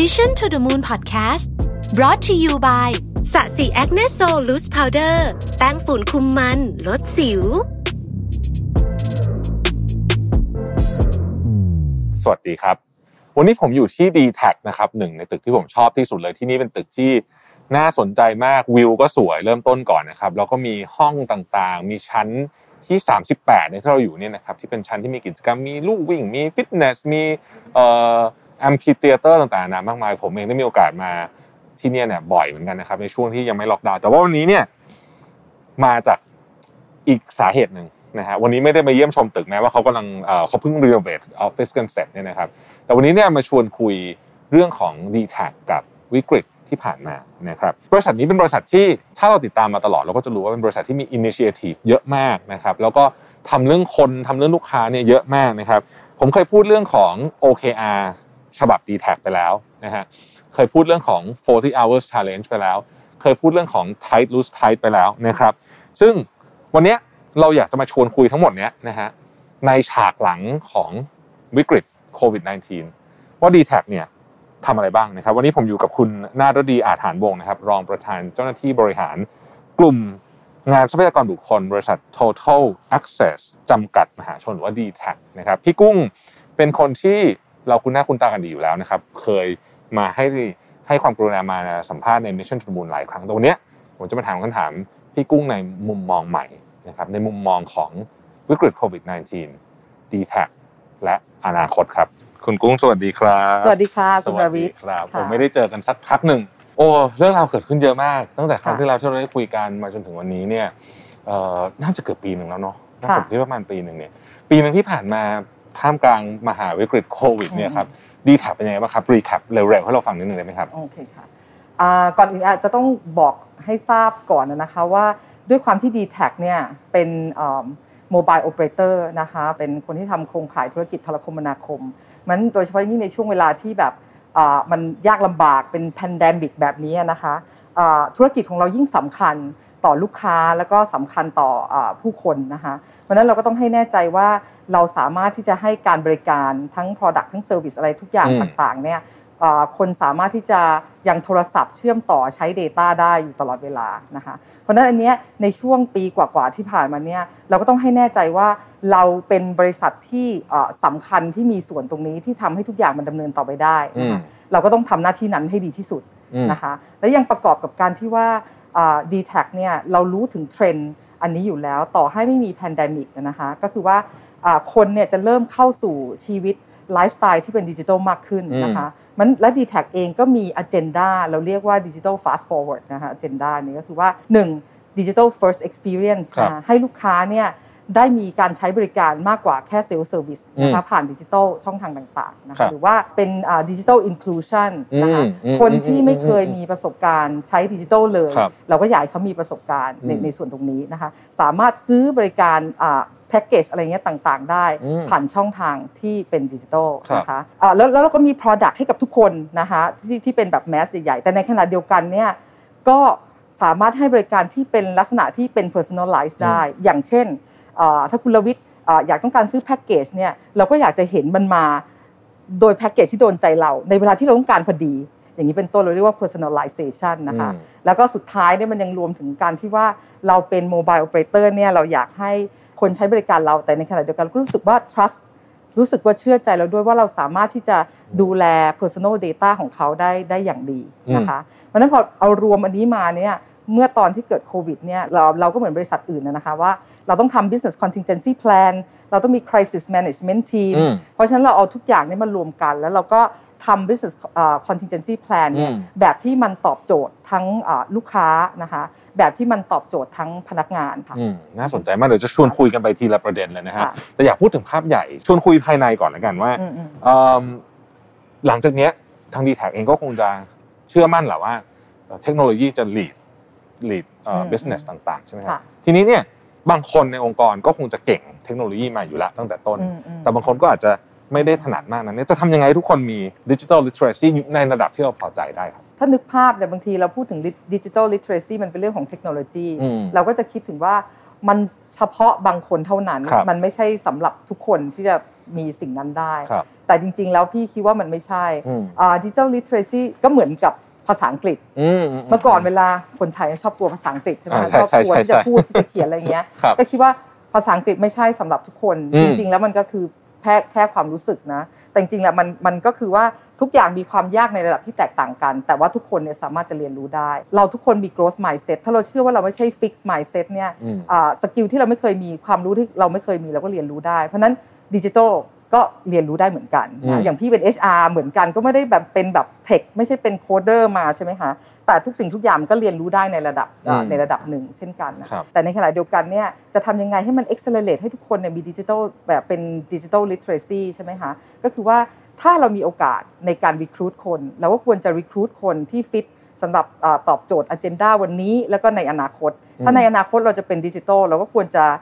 Mission to the Moon Podcast brought to you by ศศิ Acne Sol Loose Powder แป้งฝุ่นคุมมัน ลดสิว สวัสดีครับ วันนี้ผมอยู่ที่ d t แทนะครับหนึ่งในตึกที่ผมชอบที่สุดเลยที่นี่เป็นตึกที่น่าสนใจมากวิวก็สวยเริ่มต้นก่อนนะครับแล้วก็มีห้องต่างๆ มีชั้นที่ 38ในที่เราอยู่เนี่ยนะครับที่เป็นชั้นที่มีกิจกรรมมีลู่วิ่งมีฟิตเนสมีเอ่อ amphitheater ต่างๆนามากมาย ผมเองได้มีโอกาสมาที่เนี่ยเนี่ยบ่อยเหมือนกันนะครับในช่วงที่ยังไม่ล็อกดาวน์แต่ว่าวันนี้เนี่ยมาจากอีกสาเหตุหนึ่งนะฮะวันนี้ไม่ได้มาเยี่ยมชมตึกแม้ว่าเขากำลังเขาเพิ่ง renovate ออฟฟิศกันเสร็จเนี่ยนะครับ แต่วันนี้เนี่ยมาชวนคุยเรื่องของ d t แทกับวิกฤตที่ผ่านมานะครับบริษัทนี้เป็นบริษัทที่ถ้าเราติดตามมาตลอดเราก็จะรู้ว่าเป็นบริษัทที่มี initiative เยอะมากนะครับแล้วก็ทำเรื่องคนทำเรื่องลูกค้าเนี่ยเยอะมากนะครับผมเคยพูดเรื่องของ OKR ฉบับ d t แทไปแล้วนะฮะเคยพูดเรื่องของ 40 hours challenge ไปแล้ว เคยพูดเรื่องของ tight loose tight ไปแล้วนะครับ ซึ่งวันนี้เราอยากจะมาชวนคุยทั้งหมดเนี้ยนะฮะในฉากหลังของวิกฤตโควิด -19 ว่า d t แทเนี่ยทำอะไรบ้างนะครับ วันนี้ผมอยู่กับคุณนาฏดีอาถานวงนะครับ รองประธานเจ้าหน้าที่บริหารกลุ่มงานทรัพยากรบุคคล บริษัท Total Access จำกัดมหาชนหรือว่า d t แทนะครับพี่กุ้งเป็นคนที่ เราคุ้นหน้าคุ้นตากันดีอยู่แล้วนะครับ เคยมาให้ให้ความกรุณามาสัมภาษณ์ใน Mission to the Moon หลายครั้งแต่วันนี้ผมจะมาถามคำถามพี่กุ้งในมุมมองใหม่นะครับในมุมมองของวิกฤตโควิด -19 d t แทและอนาคตครับ คุณกุ้งสวัสดีครับ สวัสดีค่ะคุณรวิทย์ครับค่ะผมไม่ได้เจอกันสักพักหนึ่งโอ้เรื่องราวเกิดขึ้นเยอะมาก ตั้งแต่ครั้งค่ะที่เราที่เราได้คุยกันมาจนถึงวันนี้เนี่ยเอ่อน่าจะเกือบปีหนึ่งแล้วเนาะน่าค่ะผมคิดว่าประมาณปีหนึ่งเนี่ย ปีหนึ่งที่ผ่านมา ท่ามกลางมหาวิกฤตโควิดเนี่ยครับ dtac เป็นยังไงบ้างครับ recap เร็วๆให้เราฟังนิดนึงได้ไหมครับโอเคค่ะอ่าก่อนอื่นอาจจะต้องบอกให้ทราบก่อนนะคะว่าด้วยความที่ d t แทเนี่ยเป็น mobile operator นะคะเป็นคนที่ทำโครงข่ายธุรกิจโทรคมนาคมมันโดยเฉพาะยิ่งในช่วงเวลาที่แบบอ่ามันยากลำบากเป็น pandemic แบบนี้นะคะอ่าธุรกิจของเรายิ่งสำคัญ ต่อลูกค้าแล้วก็สำคัญต่ออาผู้คนนะคะเพราะฉะนั้นเราก็ต้องให้แน่ใจว่าเราสามารถที่จะให้การบริการทั้ง Product ทั้ง Service อะไรทุกอย่างอืมต่างๆเนี่ยอ่าคนสามารถที่จะยังโทรศัพท์เชื่อมต่อใช้ Data ได้อยู่ตลอดเวลานะคะเพราะฉะนั้นอันเนี้ยในช่วงปีกว่าๆที่ผ่านมาเนี่ยเราก็ต้องให้แน่ใจว่าเราเป็นบริษัทที่อ่าสำคัญที่มีส่วนตรงนี้ที่ทำให้ทุกอย่างมันดำเนินต่อไปได้นะคะอืมเราก็ต้องทำหน้าที่นั้นให้ดีที่สุดอืมนะคะและยังประกอบกับการที่ว่า dtac เนี่ยเรารู้ถึงเทรนด์อันนี้อยู่แล้วต่อให้ไม่มี pandemic นะคะก็คือว่าอ่าคนเนี่ยจะเริ่มเข้าสู่ชีวิตไลฟ์สไตล์ที่เป็นดิจิทัลมากขึ้นนะคะมันและ d t แทเองก็มี agenda เราเรียกว่า digital fast forward นะคะ agenda นี้ก็คือว่า 1 digital first experience ครับนะคะให้ลูกค้าเนี่ย ได้มีการใช้บริการมากกว่าแค่ self-service นะคะผ่านดิจิทัลช่องทางต่างๆนะคะครับหรือว่าเป็น digital inclusion นะคะอืมอืมคนที่ไม่เคยอืมมีประสบการณ์ใช้ดิจิทัลเลยครับเราก็อยากให้เขามีประสบการณ์ในอืมในส่วนตรงนี้นะคะสามารถซื้อบริการแพ็กเกจอะไรเงี้ยต่างๆ ได้อืมผ่านช่องทางที่เป็นดิจิทัลครับนะคะอ่าแล้วแล้วเราก็มี Product ให้กับทุกคนนะคะที่ที่เป็นแบบแมสใหญ่ๆแต่ในขณะเดียวกันเนี่ยก็สามารถให้บริการที่เป็นลักษณะที่เป็น personalize ได้ อย่างเช่นอ่า ถ้าคุณลวิทย์อ่าอยากต้องการซื้อแพ็กเกจเนี่ยเราก็อยากจะเห็นมันมาโดยแพ็กเกจที่โดนใจเรา ในเวลาที่เราต้องการพอดี อย่างนี้เป็นต้นเราเรียกว่า personalization นะคะอืมแล้วก็สุดท้ายเนี่ยมันยังรวมถึงการที่ว่าเราเป็นโมบายโอเปอเรเตอร์เนี่ยเราอยากให้คนใช้บริการเราแต่ในขณะเดียวกันก็รู้สึกว่า trust รู้สึกว่าเชื่อใจเราด้วยว่าเราสามารถที่จะดูแล personal data ของเขาได้ได้อย่างดีนะคะเพราะฉะนั้นพอเอารวมอันนี้มาเนี่ย เมื่อตอนที่เกิดโควิดเนี่ยเราเราก็เหมือนบริษัทอื่นนะนะคะว่าเราต้องทำ business contingency plan เราต้องมี crisis management team อืมเพราะฉะนั้นเราเอาทุกอย่างนี้มารวมกันแล้วเราก็ทำ business เอ่อ contingency plan เนี่ยอืมแบบที่มันตอบโจทย์ทั้งอ่าลูกค้านะคะแบบที่มันตอบโจทย์ทั้งพนักงานค่ะอืมน่าสนใจมากเดี๋ยวจะชวนคุยกันไปทีละประเด็นเลยนะฮะค่ะแต่อยากพูดถึงภาพใหญ่ชวนคุยภายในก่อนแล้วกันว่าอืมอืมเอิ่มหลังจากเนี้ยทางดีแท็เองก็คงจะเชื่อมั่นแหละว่าเอ่อเทคโนโลยีจะ lead lead เอ่ออืม business ต่างๆใช่ไหมครับค่ะทีนี้เนี่ยบางคนในองค์กรก็คงจะเก่งเทคโนโลยีมาอยู่แล้วตั้งแต่ต้นอืมอืมแต่บางคนก็อาจจะไม่ได้ถนัดมากนั้นเนี่ยจะทำยังไงให้ทุกคนมีดิจิทัลลิ t เ r รซีในระดับที่เราพอใจได้ครับ ถ้านึกภาพเนี่ยบางทีเราพูดถึงดิจิทัลลิ t เ r รซีมันเป็นเรื่องของเทคโนโลยีอืมเราก็จะคิดถึงว่ามันเฉพาะบางคนเท่านั้นครับมันไม่ใช่สำหรับทุกคนที่จะมีสิ่งนั้นได้ครับแต่จริงๆ แล้วพี่คิดว่ามันไม่ใช่อืมดิจิทัลลิเทเรซีก็เหมือนกับ ภาษาอังกฤษอืมเมื่อก่อนเวลาคนไทยชอบกลัวภาษาอังกฤษใช่ไหมอ่าชอบใช่กลัวใช่ที่จะใช่พูดที่จะเขียนอะไรเงี้ยครับก็คิดว่าภาษาอังกฤษไม่ใช่สำหรับทุกคนอืมจริง ๆ แล้วมันก็คือแค่แค่ความรู้สึกนะ แต่จริงๆแล้วมันมันก็คือว่าทุกอย่างมีความยากในระดับที่แตกต่างกัน แต่ว่าทุกคนเนี่ยสามารถจะเรียนรู้ได้ เราทุกคนมี growth mindset ถ้าเราเชื่อว่าเราไม่ใช่ fixed mindset เนี่ยอืมอ่า skill ที่เราไม่เคยมีความรู้ที่เราไม่เคยมีเราก็เรียนรู้ได้ เพราะฉะนั้นดิจิทัล ก็เรียนรู้ได้เหมือนกันอืมนะอย่างพี่เป็น HR เหมือนกันก็ไม่ได้แบบเป็นแบบ tech ไม่ใช่เป็น coder มาใช่ไหมคะแต่ทุกสิ่งทุกอย่างมันก็เรียนรู้ได้ในระดับอ่าอืมในระดับหนึ่งเช่นกันนะครับแต่ในขณะเดียวกันเนี่ยจะทำยังไงให้มัน accelerate ให้ทุกคนเนี่ยมีดิจิทัลแบบเป็น digital literacy ใช่ไหมคะก็คือว่าถ้าเรามีโอกาสในการ recruit คนเราก็ควรจะ recruit คนที่ฟิตสำหรับอ่าตอบโจทย์ agenda วันนี้ แล้วก็ในอนาคต ถ้าในอนาคตเราจะเป็นดิจิทัลเราก็ควรจะอ่า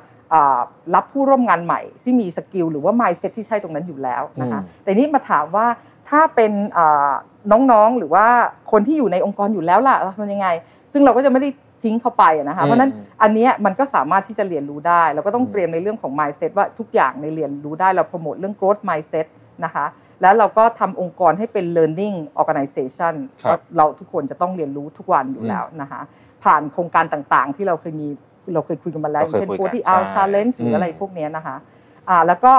รับผู้ร่วมงานใหม่ที่มี skill หรือว่า mindset ที่ใช่ตรงนั้นอยู่แล้วนะคะอืมแต่นี่มาถามว่าถ้าเป็นอ่าน้องๆหรือว่าคนที่อยู่ในองค์กรอยู่แล้วล่ะเราทำยังไง ซึ่งเราก็จะไม่ได้ทิ้งเขาไปอะนะคะอืมเพราะฉะนั้นอันเนี้ยมันก็สามารถที่จะเรียนรู้ได้เราก็ต้องอืมเตรียมในเรื่องของ mindset ว่าทุกอย่างในเรียนรู้ได้เราโปรโมทเรื่อง growth mindset นะคะแล้วเราก็ทำองค์กรให้เป็น learning organization ครับว่าเราทุกคนจะต้องเรียนรู้ทุกวันอยู่แล้วนะคะผ่านโครงการต่างๆ ที่เราเคยมี เราเคยคุยกันมาแล้วอเราย่างเคยเช่นคุยกัน40 hour ใช่ challenge หรืออะไรอืมพวกเนี้ยนะคะอ่าแล้วก็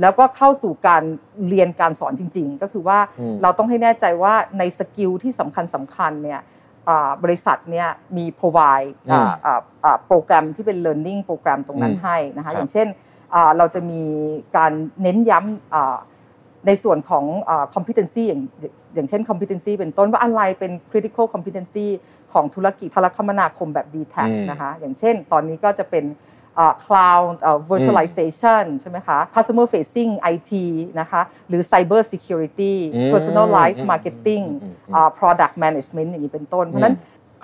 แล้วก็เข้าสู่การเรียนการสอนจริง ๆ ก็คือว่าอืมเราต้องให้แน่ใจว่าในสกิลที่สำคัญสำคัญเนี่ยอ่าบริษัทเนี่ยมี provide อ่าอ่าอ่าโปรแกรมที่เป็น learning โปรแกรมตรงนั้นอืมให้นะคะครับอย่างเช่นอ่าเราจะมีการเน้นย้ำอ่า ในส่วนของอ่า competency อย่างอย่างเช่น competency เป็นต้นว่าอะไรเป็น critical competency ของธุรกิจโทรคมนาคมแบบ d t แทอืมนะคะอย่างเช่น ตอนนี้ก็จะเป็นอ่า cloud อ่า virtualization ใช่ไหมคะ customer facing IT นะคะหรือ cyber security อืม personalized อืม marketing อืมอืมอ่า product management อย่างนี้เป็นต้น เพราะฉะนั้น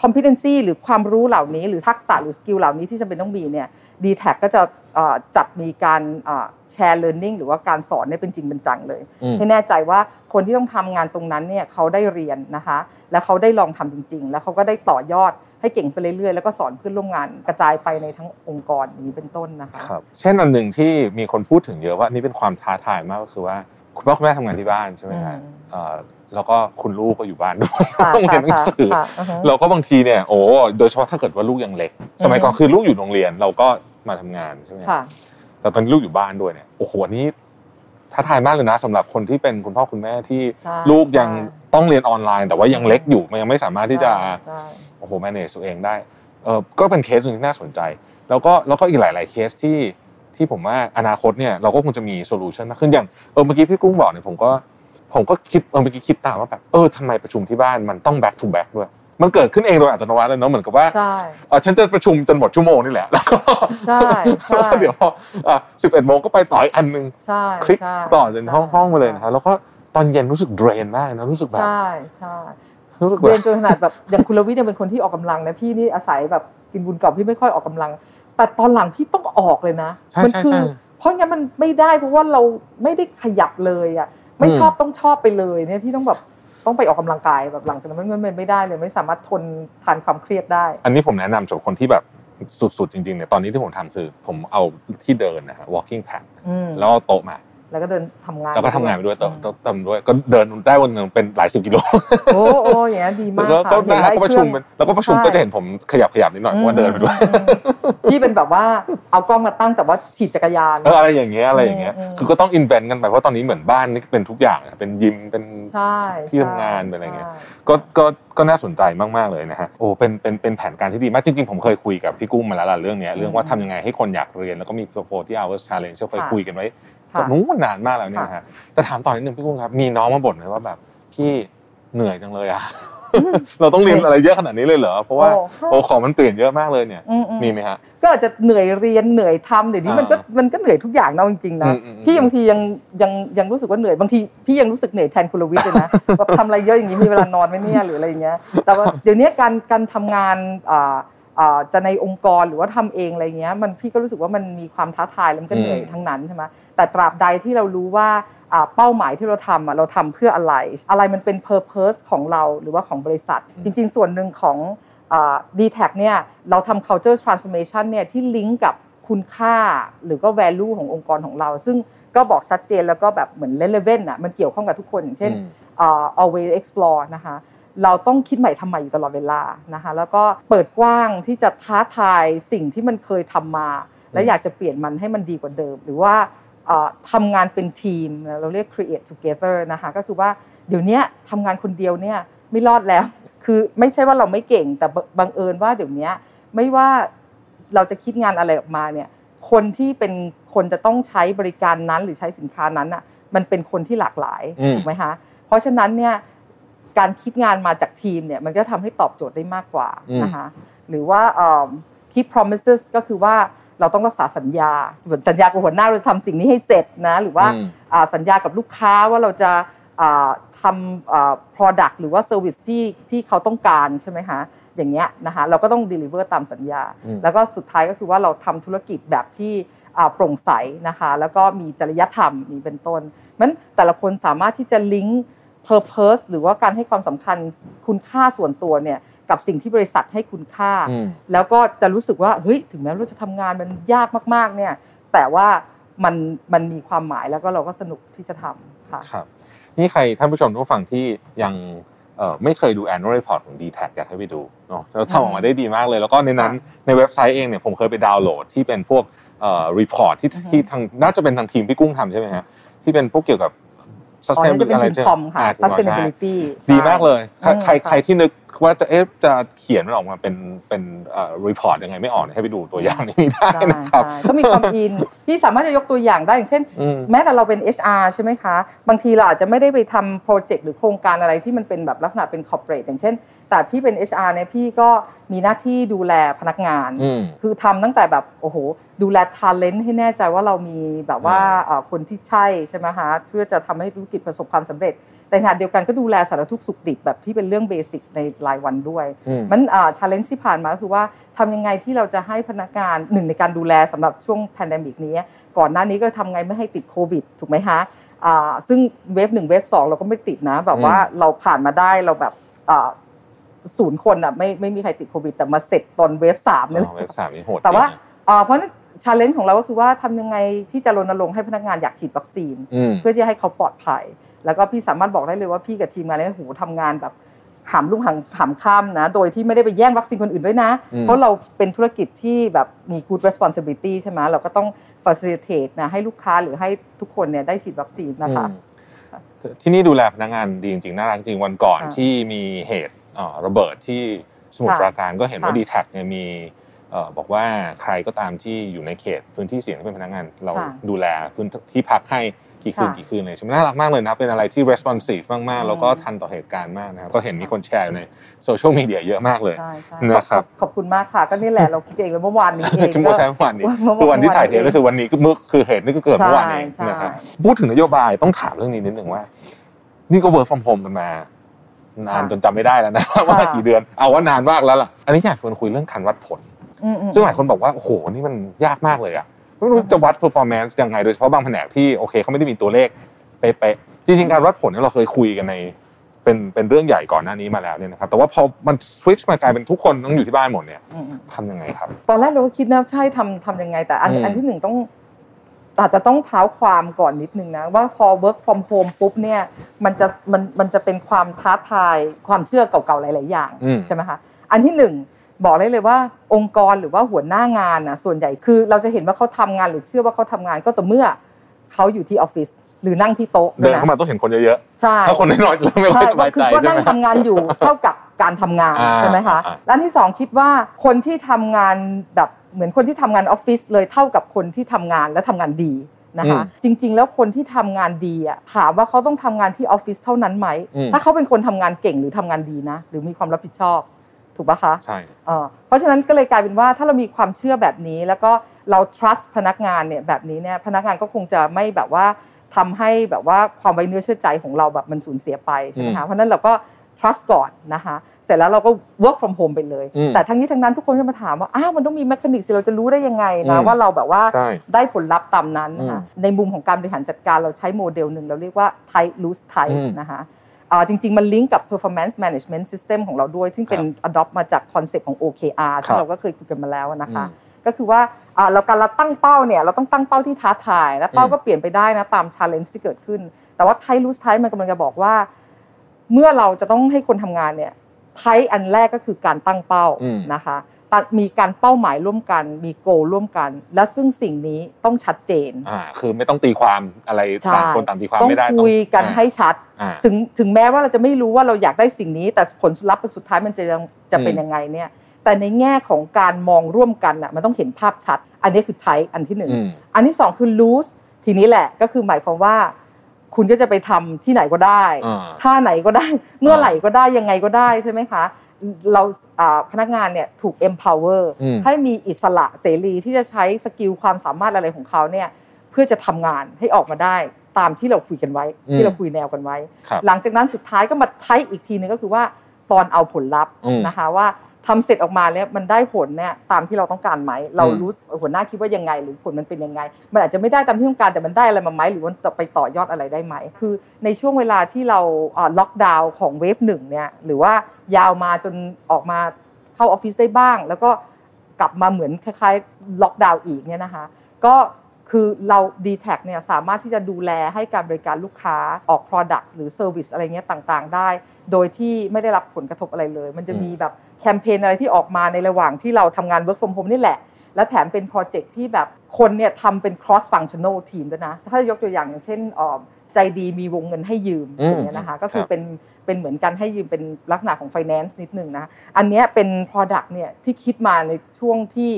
competency หรือความรู้เหล่านี้ หรือทักษะหรือสกิลเหล่านี้ที่จำเป็นต้องมีเนี่ย d t แทก็จะอ่าจัดมีการแชร์ learning หรือว่าการสอนเนี่ยเป็นจริงเป็นจังเลยอืมให้แน่ใจว่าคนที่ต้องทำงานตรงนั้นเนี่ยเขาได้เรียนนะคะ แล้วเขาได้ลองทำจริง ๆ แล้วเขาก็ได้ต่อยอดให้เก่งไปเรื่อยๆ แล้วก็สอนเพื่อนร่วมงานกระจายไปในทั้งองค์กรอย่างนี้เป็นต้นนะคะครับเช่นอันหนึ่งที่มีคนพูดถึงเยอะว่านี่เป็นความท้าทายมากก็คือว่า คุณพ่อคุณแม่ทำงานที่บ้านใช่ไหมฮะอืมเอ่อ แล้วก็คุณลูกก็อยู่บ้านด้วยค่ะต้องเรียนหนังสือค่ะค่ะอือฮึเราก็บางทีเนี่ยโอ้โดยเฉพาะถ้าเกิดว่าลูกยังเล็ก สมัยก่อนคือลูกอยู่โรงเรียนเราก็มาทำงานใช่ไหมค่ะแต่ตอนนี้ลูกอยู่บ้านด้วยเนี่ยโอ้โหอันนี้ท้าทายมากเลยนะสำหรับคนที่เป็นคุณพ่อคุณแม่ที่ใช่ลูกยังใช่ต้องเรียนออนไลน์ แต่ว่ายังเล็กอยู่มันยังไม่สามารถที่จะใช่โอ้โห manage ตัวเองได้เออก็เป็นเคสหนึ่งที่น่าสนใจ แล้วก็แล้วก็อีกหลาย ๆ เคสที่ที่ผมว่าอนาคตเนี่ยเราก็คงจะมี solution มากขึ้นอย่างเออเมื่อกี้พี่กุ้งบอกเนี่ยผมก็ ผมก็คิดเออเมื่อกี้คิดตามว่าแบบเออทำไมประชุมที่บ้านมันต้อง back to back ด้วยมันเกิดขึ้นเองโดยอัตโนมัติเลยเนาะเหมือนกับว่าใช่เออฉันจะประชุมจนหมดชั่วโมงนี่แหละแล้วก็ใช่ใช่แล้วก็เดี๋ยวพออะสิบเอ็ดโมงก็ไปต่ออีกอันหนึงใช่คลิกใช่ต่อจนห้องใช่ห้องไปเลยนะครับแล้วก็ตอนเย็นรู้สึกเดรนมากนะรู้สึกแบบใช่ใช่รู้สึกแบเรียนบจนขนาดแบบอย่างคุณลวิทย์เนี่ยเป็นคนที่ออกกำลังนะพี่นี่อาศัยแบบกินบุญกรอบพี่ไม่ค่อยออกกำลัง แต่ตอนหลังพี่ต้องออกเลยนะใช่มัใช่คืใช่เพราะงั้นมันไม่ได้เพราะว่าเราไม่ได้ขยับเลยอะ ไม่อืมชอบต้องชอบไปเลยเนี่ยพี่ต้องแบบต้องไปออกกำลังกายแบบหลังจากนั้นมันมันไม่ได้เลย ไม่สามารถทนทานความเครียดได้ อันนี้ผมแนะนำสำหรับคนที่แบบสุดๆจริงๆเนี่ยตอนนี้ที่ผมทำคือ ผมเอาที่เดินนะฮะ walking pad อืมแล้วเอาโต๊ะมา แล้วก็เดินทำงานแล้วก็ทำงานไปด้วยโต๊ะอืมโต๊ะทำด้วยก็เดินได้วันหนึงเป็นหลายสิบกิโลโอ้โอ้อย่างนี้ยดีมากแล้วค่ะก็เห็นนะแล้ฮะวไอ้ก็ประชุมเคเป็รื่นองแล้วก็ประชุมใช่ก็จะเห็นผมขยับขยับนิดหน่อยเพราะว่าเดินไปด้วยอืมพี่เป็นแบบว่าเอากล้องมาตั้งแต่ว่าถีบจักรยานเอออะไรอย่างเงี้ยอะไรอย่างเงี้ยอืมอืมคือก็ต้องอินเวนกันไปเพราะตอนนี้เหมือนบ้านนี่เป็นทุกอย่างอะเป็นยิมเป็นใช่ที่ใช่ทำงานเป็นอะไรเงี้ยใช่ก็ก็ก็น่าสนใจมากๆเลยนะฮะโอ้เป็นเป็นเป็นแผนการที่ดีมากจริง ๆ ผมเคยคุยกับพี่กุ้งมาแล้วล่ะเรื่องเนี้ยเรื่องว่าทำยังไงให้คนอยากเรียนแล้วก็มี40 hours challenge ที่เคยค่ะคุยกันไว้ค่ะ นู้นนานมากแล้วเนี่ยนะฮะแต่ถามต่อนิดนึงพี่กุ้งครับมีน้องมาบ่นเลยว่าแบบพี่เหนื่อยจังเลยอะเราต้องเรียนอะไรเยอะขนาดนี้เลยเหรอ เพราะว่าโอ้โอ้ของมันเปลี่ยนเยอะมากเลยเนี่ยอือืมีไหมฮะ ก็อาจจะเหนื่อยเรียนเหนื่อยทำเดี๋ยวนี้มันก็อ่ามันก็เหนื่อยทุกอย่างเนาะจริงๆนะอืมอืมอืมพี่บางทียังยังยังรู้สึกว่าเหนื่อยบางทีพี่ยังรู้สึกเหนื่อยแทนคุณลวิทย์เลยนะแบบทำอะไรเยอะอย่างนี้มีเวลานอนไหมเนี่ยหรืออะไรอย่างเงี้ย แต่ว่าเดี๋ยวนี้การการทำงานอ่าอ่า จะในองค์กรหรือว่าทำเองอะไรเงี้ยมันพี่ก็รู้สึกว่ามันมีความท้าทายแล้วมันก็เหนื่อยอืมทั้งนั้นใช่ไหมแต่ตราบใดที่เรารู้ว่าอ่าเป้าหมายที่เราทำอะเราทำเพื่ออะไร อะไรมันเป็น purpose ของเราหรือว่าของบริษัท จริง ๆ ส่วนหนึ่งของดีแท็เนี่ยเราทำ culture transformation เนี่ยที่ลิงก์กับคุณค่าหรือก็ value ขององค์กรของเรา ซึ่งก็บอกชัดเจนแล้วก็แบบเหมือน relevant อะมันเกี่ยวข้องกับทุกคนอย่างเช่น always explore นะคะ เราต้องคิดใหม่ทำใหม่อยู่ตลอดเวลานะคะแล้วก็เปิดกว้างที่จะท้าทายสิ่งที่มันเคยทำมา และอยากจะเปลี่ยนมันให้มันดีกว่าเดิม หรือว่าทำงานเป็นทีมเราเรียก create together นะคะก็คือว่าเดี๋ยวนี้ทำงานคนเดียวเนี่ยไม่รอดแล้ว คือไม่ใช่ว่าเราไม่เก่งแต่บังเอิญว่าเดี๋ยวนี้ไม่ว่าเราจะคิดงานอะไรออกมาเนี่ยคนที่เป็นคนจะต้องใช้บริการนั้นหรือใช้สินค้านั้นอะมันเป็นคนที่หลากหลายถูกไหมคะเพราะฉะนั้นเนี่ย การคิดงานมาจากทีมเนี่ยมันก็ทำให้ตอบโจทย์ได้มากกว่านะคะหรือว่า keep promises ก็คือว่าเราต้องรักษาสัญญาเหมือนสัญญากับหัวหน้าเราทำสิ่งนี้ให้เสร็จนะหรือว่าสัญญากับลูกค้าว่าเราจะทำ product หรือว่า service ที่ที่เขาต้องการใช่ไหมคะอย่างเงี้ยนะคะเราก็ต้อง deliver ตามสัญญา แล้วก็สุดท้ายก็คือว่าเราทำธุรกิจแบบที่โปร่งใสนะคะแล้วก็มีจริยธรรมนี่เป็นต้นมันแต่ละคนสามารถที่จะลิงก์ purpose หรือว่าการให้ความสำคัญคุณค่าส่วนตัวเนี่ยกับสิ่งที่บริษัทให้คุณค่า แล้วก็จะรู้สึกว่าเฮ้ยถึงแม้เราจะทำงานมันยากมากๆเนี่ยแต่ว่ามันมันมีความหมายแล้วก็เราก็สนุกที่จะทำค่ะครับนี่ใครท่านผู้ชมทุกฝั่งที่ยังไม่เคยดู annual report ของ d t แทอยากให้ไปดูเนาะเราทำออกมาได้ดีมากเลย แล้วก็ในนั้นในเว็บไซต์เองเนี่ยผมเคยไปดาวน์โหลดที่เป็นพวกเอ่อ report ที่ที่ทางน่าจะเป็นทางทีมพี่กุ้งทำใช่ไหมฮะที่เป็นพวกเกี่ยวกับ sustainability อะไรคอมค่ะ sustainability ดีมากเลย ใครใครที่นึก ว่าจะเอ๊ะจะเขียนมันออกมาเป็นเป็นเอ่อ report ยังไงไม่ออกให้ไปดูตัวอย่างนี้ได้นะครับก็มีความอินที่สามารถจะยกตัวอย่างได้อย่างเช่น แม้แต่เราเป็น HR ใช่ไหมคะ บางทีเราอาจจะไม่ได้ไปทำโปรเจกต์หรือโครงการอะไรที่มันเป็นแบบลักษณะเป็น corporate อย่างเช่น แต่พี่เป็น HR เนี่ยพี่ก็มีหน้าที่ดูแลพนักงาน คือทำตั้งแต่แบบโอ้โหดูแล talent ให้แน่ใจว่าเรามีแบบว่าคนที่ใช่ใช่ไหมคะเพื่อจะทำให้ธุรกิจประสบความสำเร็จ แต่ขณะเดียวกันก็ดูแลสารทุกข์สุกดิบแบบที่เป็นเรื่อง basic ในรายวันด้วย มัน challenge ที่ผ่านมาคือว่าทำยังไงที่เราจะให้พนักงานหนึ่งในการดูแลสำหรับช่วง pandemic นี้ ก่อนหน้านี้ก็ทำไงไม่ให้ติดโควิด ถูกไหมคะซึ่ง wave หนึ่ง wave สองเราก็ไม่ติดนะ แบบว่าเราผ่านมาได้เราแบบศูนย์คนอะไม่ไม่มีใครติดโควิด แต่มาเสร็จตอน wave สามนี่แหละ wave สามนี่โหดแต่ว่าเพราะ challenge ของเราก็คือว่าทำยังไงที่จะรณรงค์ให้พนักงานอยากฉีดวัคซีน เพื่อที่ให้เขาปลอดภัย แล้วก็พี่สามารถบอกได้เลยว่าพี่กับทีมงานเนี่ยโหทำงานแบบ หามรุ่งหามหามค่ำนะ โดยที่ไม่ได้ไปแย่งวัคซีนคนอื่นด้วยนะ เพราะเราเป็นธุรกิจที่แบบมี good responsibility ใช่ไหมเราก็ต้อง facilitate นะให้ลูกค้าหรือให้ทุกคนเนี่ยได้ฉีดวัคซีนนะคะ ที่นี่ดูแลพนักงานดีจริงๆน่ารักจริงวันก่อนที่มีเหตุระเบิดที่สมุทรปราการก็เห็นว่าดีแท็เนี่ยมีบอกว่าใครก็ตามที่อยู่ในเขตพื้นที่เสี่ยงที่เป็นพนักงาน เราดูแลพื้นที่พักให้ กี่คืนกี่คืนเลยใช่ไหมน่ารักมากเลยนะเป็นอะไรที่ responsive มากๆ แล้วก็ทันต่อเหตุการณ์มากนะครับก็เห็นมีคนแชร์ในโซเชียลมีเดียเยอะมากเลยนะครับขอบคุณมากค่ะก็นี่แหละเราคิดเองเมื่อวานนี้เองคือเมื่อใช้เมื่อวานนี้คือวันที่ถ่ายเทปก็คือวันนี้เมื่อคือเหตุนี่ก็เกิดเมื่อวานนี้นะครับพูดถึงนโยบายต้องถามเรื่องนี้นิดหนึ่งว่า นี่ก็ work from home กันมานานจนจำไม่ได้แล้วนะว่ากี่เดือนเอาว่านานมากแล้วล่ะ อันนี้อยากชวนคุยเรื่องการวัดผลซึ่งหลายคนบอกว่าโอ้โหนี่มันยากมากเลยอะ ไม่รู้จะวัด performance ยังไงโดยเฉพาะบางแผนกที่โอเคเขาไม่ได้มีตัวเลขเป๊ะๆจริงๆการวัดผลเนี่ยเราเคยคุยกันในเป็นเป็นเรื่องใหญ่ก่อนหน้านี้มาแล้วเนี่ยนะครับแต่ว่าพอมันสวิตช์มากลายเป็นทุกคนต้องอยู่ที่บ้านหมดเนี่ยทำยังไงครับ ตอนแรกเราก็คิดนะใช่ทำทำยังไง แต่อันอันที่หนึ่งต้องอาจจะต้องเท้าความก่อนนิดนึงนะ ว่าพอ work from home ปุ๊บเนี่ยมันจะมันมันจะเป็นความท้าทายความเชื่อเก่าๆหลาย ๆ อย่างใช่ไหมคะอันที่หนึ่ง บอกได้เลยว่าองค์กรหรือว่าหัวหน้างานนะส่วนใหญ่คือเราจะเห็นว่าเขาทำงานหรือเชื่อว่าเขาทำงานก็ต่อเมื่อเขาอยู่ที่ออฟฟิศหรือนั่งที่โต๊ะเดินเข้ามาต้องเห็นคนเยอะๆใช่ถ้าคนน้อยๆจะไม่ค่อยสบายใจใช่ไหมก็นั่งทำงานอยู่เท่ากับการทำงานใช่ไหมคะแล้วที่สองคิดว่าคนที่ทำงานแบบเหมือนคนที่ทำงานออฟฟิศเลยเท่ากับคนที่ทำงานและทำงานดีนะคะจริง ๆ แล้วคนที่ทำงานดีอะถามว่าเขาต้องทำงานที่ออฟฟิศเท่านั้นไหมถ้าเขาเป็นคนทำงานเก่งหรือทำงานดีนะ หรือมีความรับผิดชอบ ถูกปะคะใช่เพราะฉะนั้นก็เลยกลายเป็นว่าถ้าเรามีความเชื่อแบบนี้ แล้วก็เรา trust พนักงานเนี่ยแบบนี้เนี่ยพนักงานก็คงจะไม่แบบว่าทำให้แบบว่าความไว้เนื้อเชื่อใจของเราแบบมันสูญเสียไปใช่ไหมคะเพราะนั้นเราก็ trust ก่อนนะคะเสร็จแล้วเราก็ work from home ไปเลย แต่ทั้งนี้ทั้งนั้นทุกคนจะมาถามว่าอ้าวมันต้องมี mechanic สิเราจะรู้ได้ยังไงนะว่าเราแบบว่าได้ผลลัพธ์ตามนั้นนะคะในมุมของการบริหารจัดการเราใช้โมเดลหนึ่งเราเรียกว่า tight loose tight นะคะอ่า จริง ๆ มันลิงก์กับ performance management system ของเราด้วย ซึ่งเป็น adopt มาจาก concept ของ OKR ซึ่งเราก็เคยคุยกันมาแล้วนะคะก็คือว่าอ่าเราการเราตั้งเป้าเนี่ยเราต้องตั้งเป้าที่ท้าทาย และเป้าก็เปลี่ยนไปได้นะตาม challenge ที่เกิดขึ้น แต่ว่าไทรู้ไทมันกำลังจะบอกว่า เมื่อเราจะต้องให้คนทำงานเนี่ยไทอันแรกก็คือการตั้งเป้าอืมนะคะตัด มีการเป้าหมายร่วมกัน มีโกร่วมกัน และซึ่งสิ่งนี้ต้องชัดเจนอ่าคือไม่ต้องตีความอะไรใช่ต่างคนต่างตีความต้องไม่ได้คุยกันอ่าให้ชัดอ่าถึงถึงแม้ว่าเราจะไม่รู้ว่าเราอยากได้สิ่งนี้ แต่ผลลัพธ์สุดท้ายมันจะยังจะเป็นอืมยังไงเนี่ย แต่ในแง่ของการมองร่วมกันอะมันต้องเห็นภาพชัด อันนี้คือไทอันที่หนึ่งอืมอันที่สองคือ loose ทีนี้แหละก็คือหมายความว่าคุณก็จะไปทำที่ไหนก็ได้อ่าท่าไหนก็ได้ เมื่อไหร่ก็ได้ยังไงก็ได้ใช่ไหมคะ เราอ่า พนักงานเนี่ยถูก empower อืมให้มีอิสระเสรีที่จะใช้สกิลความสามารถอะไรของเขาเนี่ยเพื่อจะทำงานให้ออกมาได้ตามที่เราคุยกันไว้อืมที่เราคุยแนวกันไว้ครับหลังจากนั้นสุดท้ายก็มาไทอีกทีนึงก็คือว่าตอนเอาผลลัพธ์อืมนะคะว่า ทำเสร็จออกมาแล้วมันได้ผลเนี่ยตามที่เราต้องการไหมเราอืมรู้หัวหน้าคิดว่ายังไง หรือผลมันเป็นยังไง มันอาจจะไม่ได้ตามที่ต้องการแต่มันได้อะไรมาไหมหรือมันจะไปต่อยอดอะไรได้ไหม คือในช่วงเวลาที่เราล็อกดาวน์ของเวฟหนึ่งเนี่ยหรือว่ายาวมาจนออกมาเข้าออฟฟิศได้บ้าง แล้วก็กลับมาเหมือนคล้ายๆล็อกดาวน์อีกเนี่ยนะคะ ก็คือเรา d t แทเนี่ยสามารถที่จะดูแลให้การบริการลูกค้าออก Product หรือ Service อะไรเงี้ยต่างๆ ได้ โดยที่ไม่ได้รับผลกระทบอะไรเลย มันจะมีแบบ แคมเปญอะไรที่ออกมาในระหว่างที่เราทำงาน work from home นี่แหละ และแถมเป็นโปรเจกต์ที่แบบคนเนี่ยทำเป็น cross functional team ด้วยนะ ถ้ายกตัวอย่างอย่างเช่นเอ่อใจดีมีวงเงินให้ยืมอืมอย่างเงี้ยนะคะก็คือครับเป็นเป็นเหมือนกันให้ยืมเป็นลักษณะของ finance นิดนึงนะอันเนี้ยเป็น product เนี่ยที่คิดมาในช่วงที่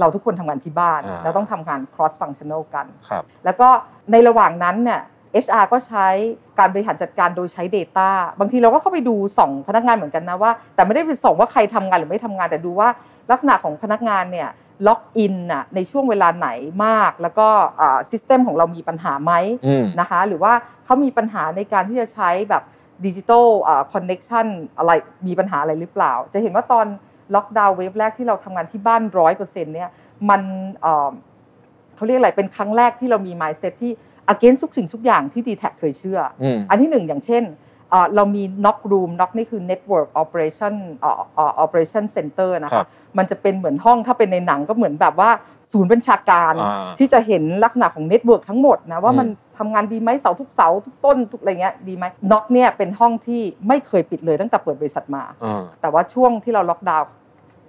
เราทุกคนทำงานที่บ้านอ่าแล้วต้องทำงาน cross functional กันครับแล้วก็ในระหว่างนั้นเนี่ย HR ก็ใช้การบริหารจัดการโดยใช้ Data บางทีเราก็เข้าไปดูส่องพนักงานเหมือนกันนะว่า แต่ไม่ได้ไปส่องว่าใครทำงานหรือไม่ทำงาน แต่ดูว่าลักษณะของพนักงานเนี่ย login น่ะในช่วงเวลาไหนมาก แล้วก็ system ของเรามีปัญหาไหมอืมนะคะ หรือว่าเขามีปัญหาในการที่จะใช้แบบ digital connection อะไรมีปัญหาอะไรหรือเปล่า จะเห็นว่าตอนล็อกดาวน์ wave แรกที่เราทำงานที่บ้านร้อยเปอร์เซ็นต์เนี่ยมันเอ่อเขาเรียกอะไรเป็นครั้งแรกที่เรามี mindset ที่ against ทุกสิ่งทุกอย่างที่ d t แทเคยเชื่อออืมอันที่หนึ่งอย่างเช่นเอ่อเรามี NOC room NOC นี่คือ network operation เอ่อเอ่อ operation center นะคะครับมันจะเป็นเหมือนห้องถ้าเป็นในหนังก็เหมือนแบบว่าศูนย์บัญชาการอ่าที่จะเห็นลักษณะของ network ทั้งหมดนะว่าอืมมันทำงานดีไหมเสาทุกเสาทุกต้นทุกอะไรเงี้ยดีไหม NOC เนี่ยเป็นห้องที่ไม่เคยปิดเลยตั้งแต่เปิดบริษัทมาอ่าแต่ว่าช่วงที่เราล็อกดาวน์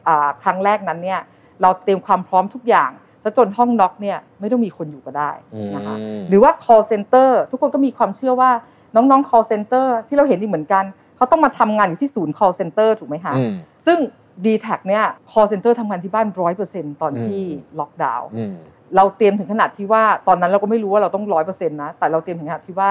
อ่าครั้งแรกนั้นเนี่ยเราเตรียมความพร้อมทุกอย่าง ซะจนห้อง NOC เนี่ยไม่ต้องมีคนอยู่ก็ได้นะคะอืมหรือว่า call center ทุกคนก็มีความเชื่อว่าน้องๆ call center ที่เราเห็นนี่เหมือนกันเขาต้องมาทำงานอยู่ที่ศูนย์ call center ถูกไหมคะอืมซึ่ง d t แทเนี่ย call center ทำงานที่บ้านร้อยเปอร์เซ็นต์ตอนที่อืมล็อกดาวน์อืมเราเตรียมถึงขนาดที่ว่าตอนนั้นเราก็ไม่รู้ว่าเราต้องร้อยเปอร์เซ็นต์นะแต่เราเตรียมถึงขนาดที่ว่า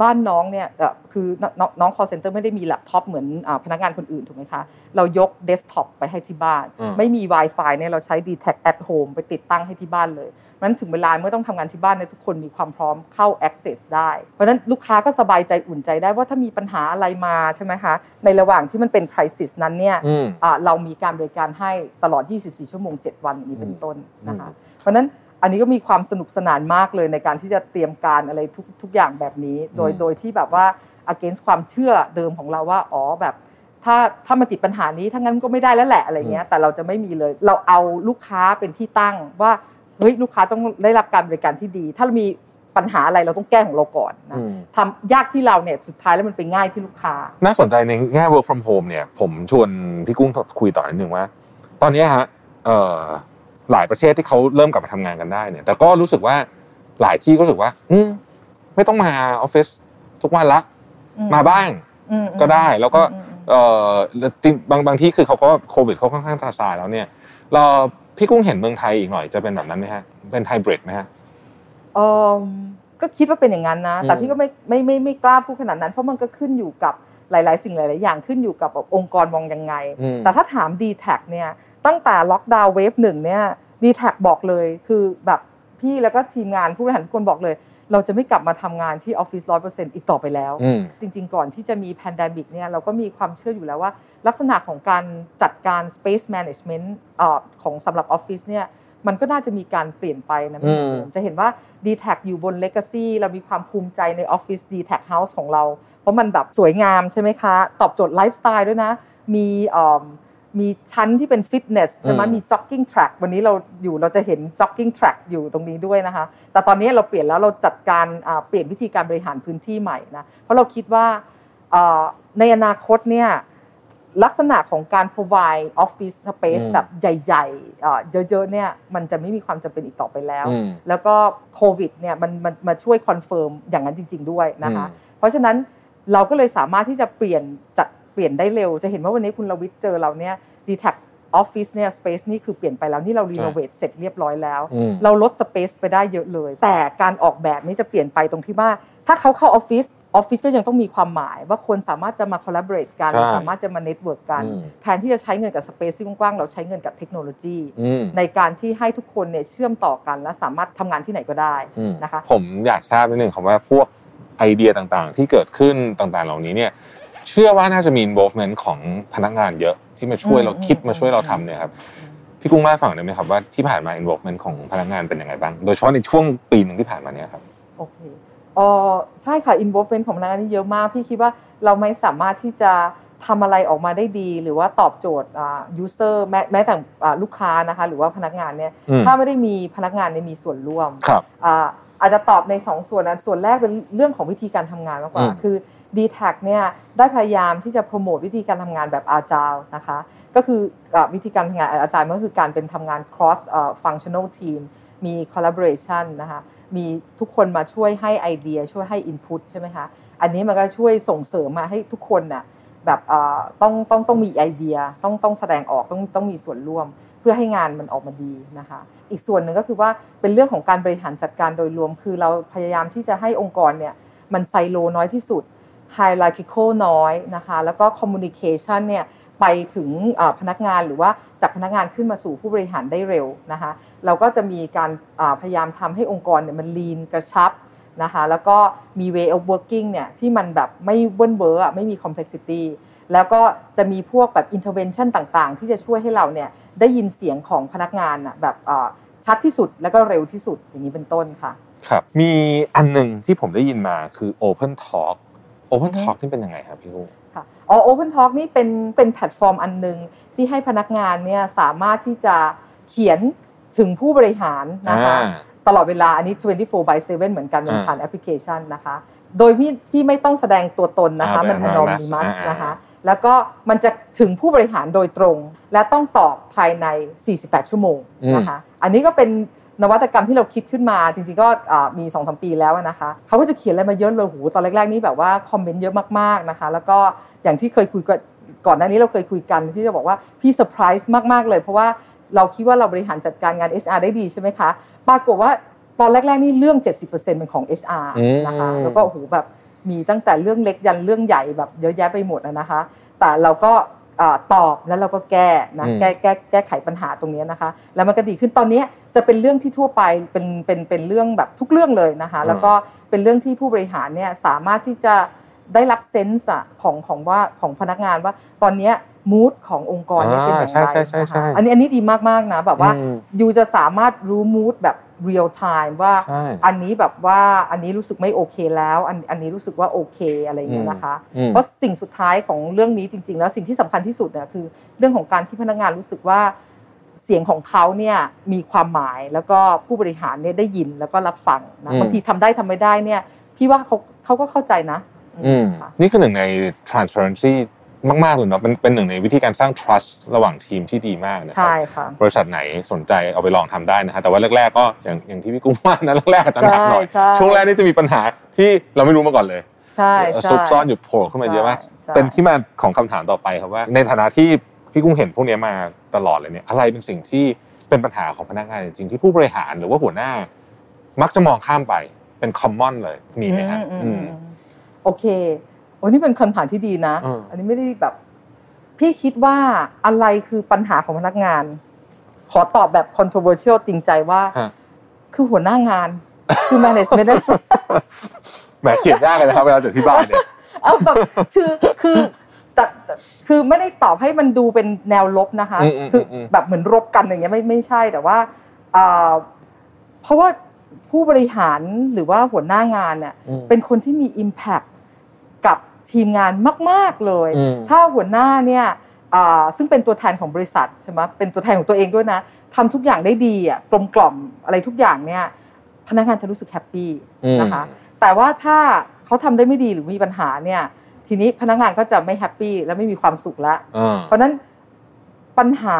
บ้านน้องเนี่ยเอ่อคือน้องน้อง call center ไม่ได้มีแล็ปท็อปเหมือนอาพนักงานคนอื่นถูกไหมคะ เรายกเดสก์ท็อปไปให้ที่บ้านอืมไม่มี Wi-Fi เนี่ยเราใช้ d t แท at home ไปติดตั้งให้ที่บ้านเลยเพราะฉะนั้นถึงเวลาเมื่อต้องทำงานที่บ้านเนี่ยทุกคนมีความพร้อมเข้า access ได้ เพราะฉะนั้นลูกค้าก็สบายใจอุ่นใจได้ว่าถ้ามีปัญหาอะไรมาใช่ไหมคะ ในระหว่างที่มันเป็น crisis นั้นเนี่ยอืมอ่าเรามีการบริการให้ตลอด 24 ชั่วโมง 7 วันอย่างนี้เป็นต้นนะคะอืมเพราะฉะนั้น อันนี้ก็มีความสนุกสนานมากเลยในการที่จะเตรียมการอะไรทุกทุกอย่างแบบนี้ โดยอืมโดยที่แบบว่า against ความเชื่อเดิมของเราว่าอ๋อแบบถ้าถ้ามันติดปัญหานี้ถ้างั้นก็ไม่ได้แล้วแหละอะไรเงี้ยแต่เราจะไม่มีเลย เราเอาลูกค้าเป็นที่ตั้งว่าเฮ้ยลูกค้าต้องได้รับการบริการที่ดี ถ้าเรามีปัญหาอะไรเราต้องแก้ของเราก่อนนะอืมทำยากที่เราเนี่ยสุดท้ายแล้วมันไปง่ายที่ลูกค้า น่าสนใจในแง่ work from home เนี่ย ผมชวนพี่กุ้งคุยต่อนิดนึงว่า ตอนเนี้ยฮะเอ่อ หลายประเทศที่เขาเริ่มกลับมาทำงานกันได้เนี่ย แต่ก็รู้สึกว่าหลายที่ก็รู้สึกว่า อืมไม่ต้องมาออฟฟิศทุกวันละอืมมาบ้างอืมก็ได้แล้วก็อืมอืมเอ่อจริงบางบางที่คือเขาก็โควิดเขาค่อนข้างซาซาแล้วเนี่ย เราพี่กุ้งเห็นเมืองไทยอีกหน่อยจะเป็นแบบนั้นไหมฮะ เป็นไฮบริดไหมฮะเออก็คิดว่าเป็นอย่างนั้นนะ แต่อืมพี่ก็ไม่ไม่ไม่ไม่กล้าพูดขนาดนั้น เพราะมันก็ขึ้นอยู่กับหลาย ๆ สิ่งหลาย ๆ อย่างขึ้นอยู่กับแบบองค์กรมองยังไงอืมแต่ถ้าถาม d t แทเนี่ย ตั้งแต่ล็อกดาวน์เวฟหนึ่งเนี่ย d t แทบอกเลยคือแบบพี่แล้วก็ทีมงานผู้บริหารทุกคนบอกเลย เราจะไม่กลับมาทำงานที่ออฟฟิศร้อยเปอร์เซ็นต์อีกต่อไปแล้วอืมจริง ๆ ก่อนที่จะมี pandemic เนี่ยเราก็มีความเชื่ออยู่แล้วว่า ลักษณะของการจัดการ Space Management เอ่อของสำหรับออฟฟิศเนี่ยมันก็น่าจะมีการเปลี่ยนไปนะไม่เหมือนเดิมจะเห็นว่า d t แทอยู่บน Legacy เรามีความภูมิใจในออฟฟิศ dtac House ของเรา เพราะมันแบบสวยงามใช่ไหมคะ ตอบโจทย์ไลฟ์สไตล์ด้วยนะ มี มีชั้นที่เป็นฟิตเนสใช่ไหมมี jogging track วันนี้เราอยู่เราจะเห็น jogging track อยู่ตรงนี้ด้วยนะคะ แต่ตอนนี้เราเปลี่ยนแล้วเราจัดการเปลี่ยนวิธีการบริหารพื้นที่ใหม่นะเพราะเราคิดว่าในอนาคตเนี่ยลักษณะของการ provide office space แบบใหญ่ๆ เยอะๆ เนี่ย มันจะไม่มีความจำเป็นอีกต่อไปแล้ว แล้วก็โควิดเนี่ยมันมันมาช่วย confirm อย่างนั้นจริง ๆ ด้วยนะคะ เพราะฉะนั้นเราก็เลยสามารถที่จะเปลี่ยนจัด เปลี่ยนได้เร็ว จะเห็นว่าวันนี้คุณรวิศเจอเราเนี่ย dtac ออฟฟิศเนี่ย space นี่คือเปลี่ยนไปแล้วนี่เรา renovate เสร็จเรียบร้อยแล้ว เราลด space ไปได้เยอะเลย แต่การออกแบบนี้จะเปลี่ยนไปตรงที่ว่า ถ้าเขาเข้าออฟฟิศออฟฟิศก็ยังต้องมีความหมาย ว่าคนสามารถจะมา collaborate กัน สามารถจะมา network กัน แทนที่จะใช้เงินกับ space ที่กว้างๆ เราใช้เงินกับเทคโนโลยี ในการที่ให้ทุกคนเนี่ยเชื่อมต่อกัน และสามารถทำงานที่ไหนก็ได้นะคะผมอยากทราบนิดนึงครับว่าพวกไอเดียต่างๆ ที่เกิดขึ้นต่างๆ เหล่านี้เนี่ย เชื่อว่าน่าจะมี involvement ของพนักงานเยอะที่มาช่วยเราคิดมาช่วยเราทำเนี่ยครับพี่กุ้งเล่าฝั่งได้ไหมครับว่าที่ผ่านมา involvement ของพนักงานเป็นยังไงบ้าง โดยเฉพาะในช่วงปีหนึ่งที่ผ่านมาเนี่ยครับโอเคอ๋อใช่ค่ะ involvement ของพนักงานนี่เยอะมาก พี่คิดว่าเราไม่สามารถที่จะทำอะไรออกมาได้ดี หรือว่าตอบโจทย์อ่า user แม้แม้แต่ลูกค้านะคะหรือว่าพนักงานเนี่ยถ้าไม่ได้มีพนักงานเนี่ยมีส่วนร่วมครับ อ่าอาจจะตอบใน 2 ส่วนนะส่วนแรกเป็นเรื่องของวิธีการทำงานมากกว่า คือ d t แทเนี่ยได้พยายามที่จะโปรโมทวิธีการทำงานแบบอาจารนะคะ ก็คือวิธีการทำงานอาจารย์ก็คือการเป็นทำงาน cross functional team มี collaboration นะคะมีทุกคนมาช่วยให้ไอเดียช่วยให้ input ใช่ไหมคะ อันนี้มันก็ช่วยส่งเสริมมาให้ทุกคนน่ะแบบต้องต้องต้องมีไอเดียต้องต้องแสดงออกต้องต้องมีส่วนร่วม เพื่อให้งานมันออกมาดีนะคะ อีกส่วนหนึ่งก็คือว่าเป็นเรื่องของการบริหารจัดการโดยรวม คือเราพยายามที่จะให้องค์กรเนี่ยมันไซโลน้อยที่สุด hierarchical น้อยนะคะ แล้วก็ communication เนี่ยไปถึงพนักงานหรือว่าจากพนักงานขึ้นมาสู่ผู้บริหารได้เร็วนะคะ เราก็จะมีการพยายามทำให้องค์กรเนี่ยมัน lean กระชับนะคะ แล้วก็มี way of working เนี่ยที่มันแบบไม่เบิ้ลเบอร์ไม่มี complexity แล้วก็จะมีพวกแบบ intervention ต่างๆ ที่จะช่วยให้เราเนี่ยได้ยินเสียงของพนักงานแบบชัดที่สุดแล้วก็เร็วที่สุดอย่างนี้เป็นต้นค่ะครับมีอันหนึ่งที่ผมได้ยินมาคือ Open Talk Open Talk นี่เป็นยังไงครับพี่ลูกค่ะอ๋อ Open Talk นี่เป็นเป็นแพลตฟอร์มอันหนึ่งที่ให้พนักงานเนี่ยสามารถที่จะเขียนถึงผู้บริหารนะคะตลอดเวลาอันนี้ 24 by 7 เหมือนกันเป็นผ่านแอปพลิเคชันนะคะ โดยที่ที่ไม่ต้องแสดงตัวตนนะคะ มัน anonymous นะคะ แล้วก็มันจะถึงผู้บริหารโดยตรง และต้องตอบภายใน 48 ชั่วโมงนะคะอันนี้ก็เป็นนวัตกรรมที่เราคิดขึ้นมาจริงๆก็มี2อสปีแล้วนะคะเขาก็จะเขียนอะไรมาเยอะเลยโหตอนแรกๆนี่แบบว่า comment เยอะมากๆนะคะ แล้วก็อย่างที่เคยคุยก่อนหน้านี้เราเคยคุยกันที่จะบอกว่าพี่เซอร์ไพรส์มากๆเลยเพราะว่าเราคิดว่าเราบริหารจัดการงาน HR ได้ดีใช่ไหมคะปรากฏว่าตอนแรกๆนี่เรื่อง 70%เป็นของ HR นะคะแล้วก็โอ้โหแบบ มีตั้งแต่เรื่องเล็กยันเรื่องใหญ่แบบเยอะแยะไปหมดนะคะ แต่เราก็ตอบแล้วเราก็แก้นะแก้แก้แก้ไขปัญหาตรงนี้นะคะ แล้วมันก็ดีขึ้นตอนนี้จะเป็นเรื่องที่ทั่วไปเป็นเป็นเป็นเรื่องแบบทุกเรื่องเลยนะคะ แล้วก็เป็นเรื่องที่ผู้บริหารเนี่ยสามารถที่จะได้รับเซนส์ของของว่าของพนักงานว่าตอนนี้มูดขององค์กรนี่เป็นอย่างไรนะคะอันนี้อันนี้ดีมากๆนะแบบว่ายูจะสามารถรู้มูดแบบ เรียลไทม์ว่าอันนี้แบบว่าอันนี้รู้สึกไม่โอเคแล้ว อันอันนี้รู้สึกว่าโอเคอะไรอย่างเงี้ยนะคะ เพราะสิ่งสุดท้ายของเรื่องนี้จริง ๆ แล้วสิ่งที่สำคัญที่สุดเนี่ยคือ เรื่องของการที่พนักงานรู้สึกว่าเสียงของเขาเนี่ยมีความหมายแล้วก็ผู้บริหารเนี่ยได้ยินแล้วก็รับฟังนะบางทีทำได้ทำไม่ได้เนี่ยพี่ว่าเขาเขาก็เข้าใจนะนี่คือหนึ่งใน transparency มากๆเลยเนาะเป็นเป็นหนึ่งในวิธีการสร้าง trust ระหว่างทีมที่ดีมากนะครับใช่ค่ะบริษัทไหนสนใจเอาไปลองทำได้นะฮะแต่ว่าแรกๆก็อย่างอย่างที่พี่กุ้งว่านะแรกๆอาจจะหนักหน่อยช่วงแรกนี่จะมีปัญหาที่เราไม่รู้มาก่อนเลยใช่ซุกซ่อนอยู่โผล่ขึ้นมาเยอะมากเป็นที่มาของคำถามต่อไปครับว่า ในฐานะที่พี่กุ้งเห็นพวกนี้มาตลอดเลยเนี่ยอะไรเป็นสิ่งที่เป็นปัญหาของพนักงานจริงๆที่ผู้บริหารหรือว่าหัวหน้า มักจะมองข้ามไปเป็นคอมมอนเลยมีไหมฮะโอเค โอ้นี่เป็นคำถามที่ดีนะ อันนี้ไม่ได้แบบ พี่คิดว่าอะไรคือปัญหาของพนักงาน ขอตอบแบบ controversial จริงใจว่า คือหัวหน้างาน คือ management แหมเขียนยากเลยนะครับเวลาจะที่บ้านเนี่ยเอาแบบคือคือแต่คือไม่ได้ตอบให้มันดูเป็นแนวลบนะคะ คือแบบเหมือนรบกันอย่างเงี้ยไม่ไม่ใช่แต่ว่าอ่าเพราะว่าผู้บริหารหรือว่าหัวหน้างานเนี่ยอืมเป็นคนที่มี Impact กับ ทีมงานมาก ๆเลยอืมถ้าหัวหน้าเนี่ยอ่าซึ่งเป็นตัวแทนของบริษัทใช่ไหมเป็นตัวแทนของตัวเองด้วยนะทำทุกอย่างได้ดีอะกลมกล่อมอะไรทุกอย่างเนี่ยพนักงานจะรู้สึก happy อืมนะคะแต่ว่าถ้าเขาทำได้ไม่ดีหรือมีปัญหาเนี่ยทีนี้พนักงานก็จะไม่ happy และไม่มีความสุขแล้วอ่าเพราะฉะนั้น ปัญหา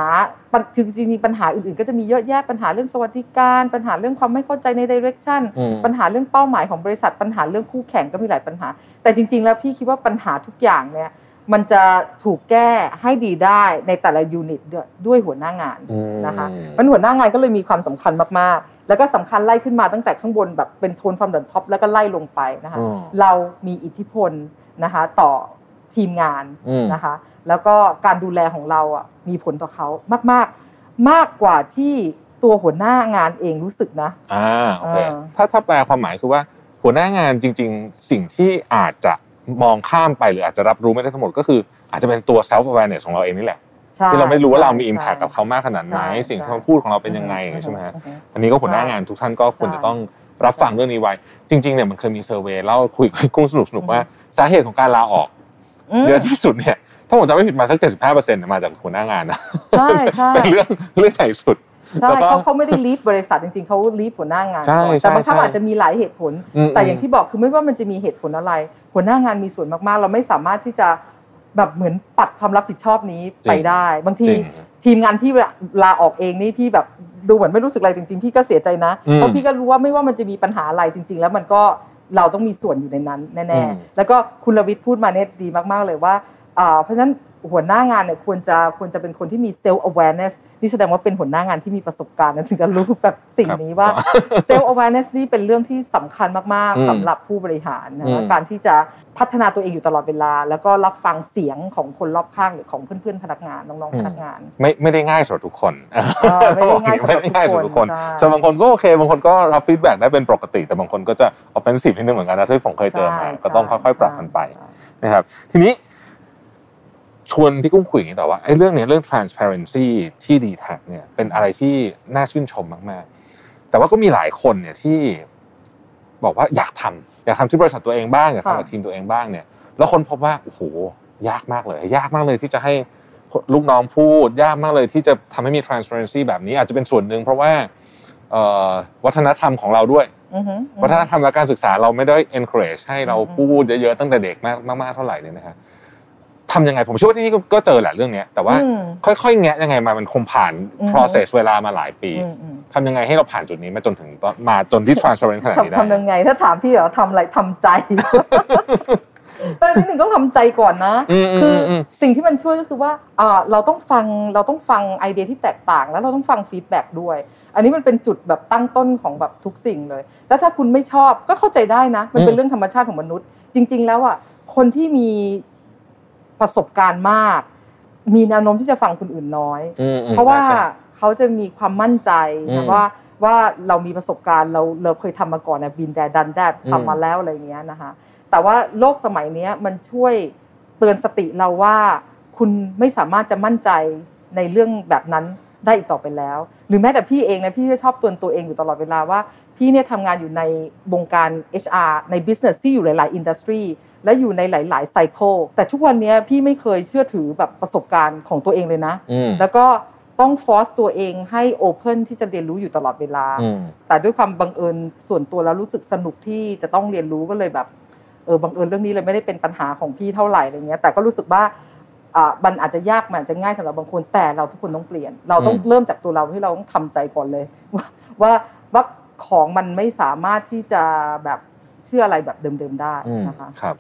ปัญคือจริงๆปัญหาอื่นๆ ก็จะมีเยอะแยะปัญหาเรื่องสวัสดิการ ปัญหาเรื่องความไม่เข้าใจใน direction อืมปัญหาเรื่องเป้าหมายของบริษัทปัญหาเรื่องคู่แข่งก็มีหลายปัญหา แต่จริง ๆ แล้วพี่คิดว่าปัญหาทุกอย่างเนี่ยมันจะถูกแก้ให้ดีได้ในแต่ละ unit ด้วยด้วยหัวหน้างานอืมนะคะมันหัวหน้างานก็เลยมีความสำคัญมากๆ แล้วก็สำคัญไล่ขึ้นมาตั้งแต่ข้างบนแบบเป็น tone from the top แล้วก็ไล่ลงไปนะคะอืมเรามีอิทธิพลนะคะต่อทีมงานอืมนะคะ แล้วก็การดูแลของเราอะมีผลต่อเขามาก ๆ มากกว่าที่ตัวหัวหน้างานเองรู้สึกนะอ่าโอเคเออถ้าถ้าแปลความหมายคือว่าหัวหน้างานจริง ๆ สิ่งที่อาจจะมองข้ามไปหรืออาจจะรับรู้ไม่ได้ทั้งหมดก็คือ อาจจะเป็นตัว self awareness ของเราเองนี่แหละใช่ที่เราไม่รู้ว่าเรามีใช่ impact กับเขามากขนาดไหนใช่สิ่งที่ใช่เขาพูดของเราเป็นยังไงอย่างเงี้ยใช่ไหมฮะอือฮึอันนี้ก็หัวหน้างานทุกท่านก็ควรจะต้องรับฟังเรื่องนี้ไว้ จริงๆเนี่ยมันเคยมีเซอร์เวยเล่าคุยกับกุ้งสนุกสนุกๆว่าสาเหตุของการลาออกมเยอะที่สุดเนี่ย ถ้าผมจำไม่ผิดมาสักเจ็ดสิบห้าเปอร์เซ็นต์มาจากหัวหน้างานนะใช่ใช่เป็นเรื่องเรื่องใหญ่สุดใช่แล้วก็เขาเขาไม่ได้ลีฟบริษัทจริงๆเขาลีฟหัวหน้างานใช่ก่อนใช่แต่บางครั้งใช่อาจจะมีหลายเหตุผลอืมแต่อย่างที่บอกคือไม่ว่ามันจะมีเหตุผลอะไร หัวหน้างานมีส่วนมากๆ เราไม่สามารถที่จะแบบเหมือนปัดความรับผิดชอบนี้ไปได้ บางทีจริงทีมงานพี่ลาออกเองนี่พี่แบบดูเหมือนไม่รู้สึกอะไรจริงๆ พี่ก็เสียใจนะอืมเพราะพี่ก็รู้ว่าไม่ว่ามันจะมีปัญหาอะไรจริง ๆ แล้วมันก็เราต้องมีส่วนอยู่ในนั้นอืแน่มๆแล้วก็คุณรวิทย์พูดมาเนี่ยดีมากๆเลยว่าอ่า เพราะฉะนั้นหัวหน้างานเนี่ยควรจะควรจะเป็นคนที่มี self awareness นี่แสดงว่าเป็นหัวหน้างานที่มีประสบการณ์นะถึงจะรู้แบบสิ่งนี้ว่า self awareness นี่เป็นเรื่องที่สำคัญมากอืมๆสำหรับผู้บริหารนะอืคะมการที่จะพัฒนาตัวเองอยู่ตลอดเวลา แล้วก็รับฟังเสียงของคนรอบข้างหรือของเพื่อนๆพนักงานน้องๆพนักงาน ไม่ไม่ได้ง่ายสำหรับทุกคนอไม่ได้ง่ายสำหรับไม่ได้ง่ายสำหรับทุกคนทุกคนส่วนบางคนก็โอเคบางคนก็รับฟีดแบ็กได้เป็นปกติ แต่บางคนก็จะ offensive นิดนึงเหมือนกันนะที่ผมเคยเจอมาใช่ก็ต้องใช่ค่อยๆปรับกันไปใช่นะครับทีนี้ ชวนพี่กุ้งคุยอย่างนี้ต่อว่าไอ้เรื่องเนี้ยเรื่อง transparency ที่ d t แทเนี่ยเป็นอะไรที่น่าชื่นชมมากๆ แต่ว่าก็มีหลายคนเนี่ยที่บอกว่าอยากทำอยากทำที่บริษัทตัวเองบ้างอยากทำกับทีมตัวเองบ้างเนี่ย แล้วคนพบว่าโอ้โหยากมากเลย ยากมากเลยที่จะให้ลูกน้องพูด ยากมากเลยที่จะทำให้มี transparency แบบนี้อาจจะเป็นส่วนหนึ่งเพราะว่าเอ่อวัฒนธรรมของเราด้วยอือฮึวัฒนธรรมและการศึกษาเราไม่ได้ encourage ให้เราอืมพูดเยอะๆตั้งแต่เด็กมากมากๆเท่าไหร่เนี่ยนะฮะ ทำยังไงผมเชื่อว่าที่นี่ก็ก็เจอแหละเรื่องเนี้ยแต่ว่าอืมค่อยๆแงะยังไงมามันคงผ่านอืม process เวลามาหลายปีอืมอืมทำยังไงให้เราผ่านจุดนี้มาจนถึงตอนมาจนที่ transparent ขนาดนี้ได้ทำทำยังไง ถ้าถามพี่เหรอทำอะไรทำใจแต่ที่หนึ่งต้องทำใจก่อนนะอืมอืมคืออืมสิ่งที่มันช่วยก็คือว่าอ่าเราต้องฟังเราต้องฟังไอเดียที่แตกต่าง แล้วเราต้องฟัง feedback ด้วย อันนี้มันเป็นจุดแบบตั้งต้นของแบบทุกสิ่งเลย แล้วถ้าคุณไม่ชอบก็เข้าใจได้นะ มันเป็นเรื่องธรรมชาติของมนุษย์ จริง ๆ แล้วอะคนที่มี ประสบการณ์มาก มีแนวโน้มที่จะฟังคนอื่นน้อยอืมอืมเพราะว่าใช่เขาจะมีความมั่นใจอืนะมว่าว่าเรามีประสบการณ์เราเราเคยทำมาก่อนนะบินแดดันแดดอืมทำมาแล้วอะไรอย่างเงี้ยนะคะแต่ว่าโลกสมัยเนี้ยมันช่วยเตือนสติเราว่า คุณไม่สามารถจะมั่นใจในเรื่องแบบนั้นได้อีกต่อไปแล้ว หรือแม้แต่พี่เองนะพี่ก็ชอบเตือนตัวเองอยู่ตลอดเวลาว่า พี่เนี่ยทำงานอยู่ในวงการ HR ใน business ที่อยู่หลาย ๆ อินดัสทรี และอยู่ในหลาย ๆ ไซเคิลแต่ทุกวันเนี้ยพี่ไม่เคยเชื่อถือแบบประสบการณ์ของตัวเองเลยนะอืมแล้วก็ต้องฟอสตัวเองให้โอเพนที่จะเรียนรู้อยู่ตลอดเวลาอืมแต่ด้วยความบังเอิญส่วนตัวแล้วรู้สึกสนุกที่จะต้องเรียนรู้ก็เลยแบบเออบังเอิญเรื่องนี้เลยไม่ได้เป็นปัญหาของพี่เท่าไหร่อะไรเงี้ยแต่ก็รู้สึกว่าอ่ามันอาจจะยากมันอาจจะง่ายสำหรับบางคนแต่เราทุกคนต้องเปลี่ยน เราต้องอืมเริ่มจากตัวเราที่เราต้องทำใจก่อนเลย ว่าว่าว่าของมันไม่สามารถที่จะแบบเชื่ออะไรแบบเดิมๆได้อืมนะคะครับ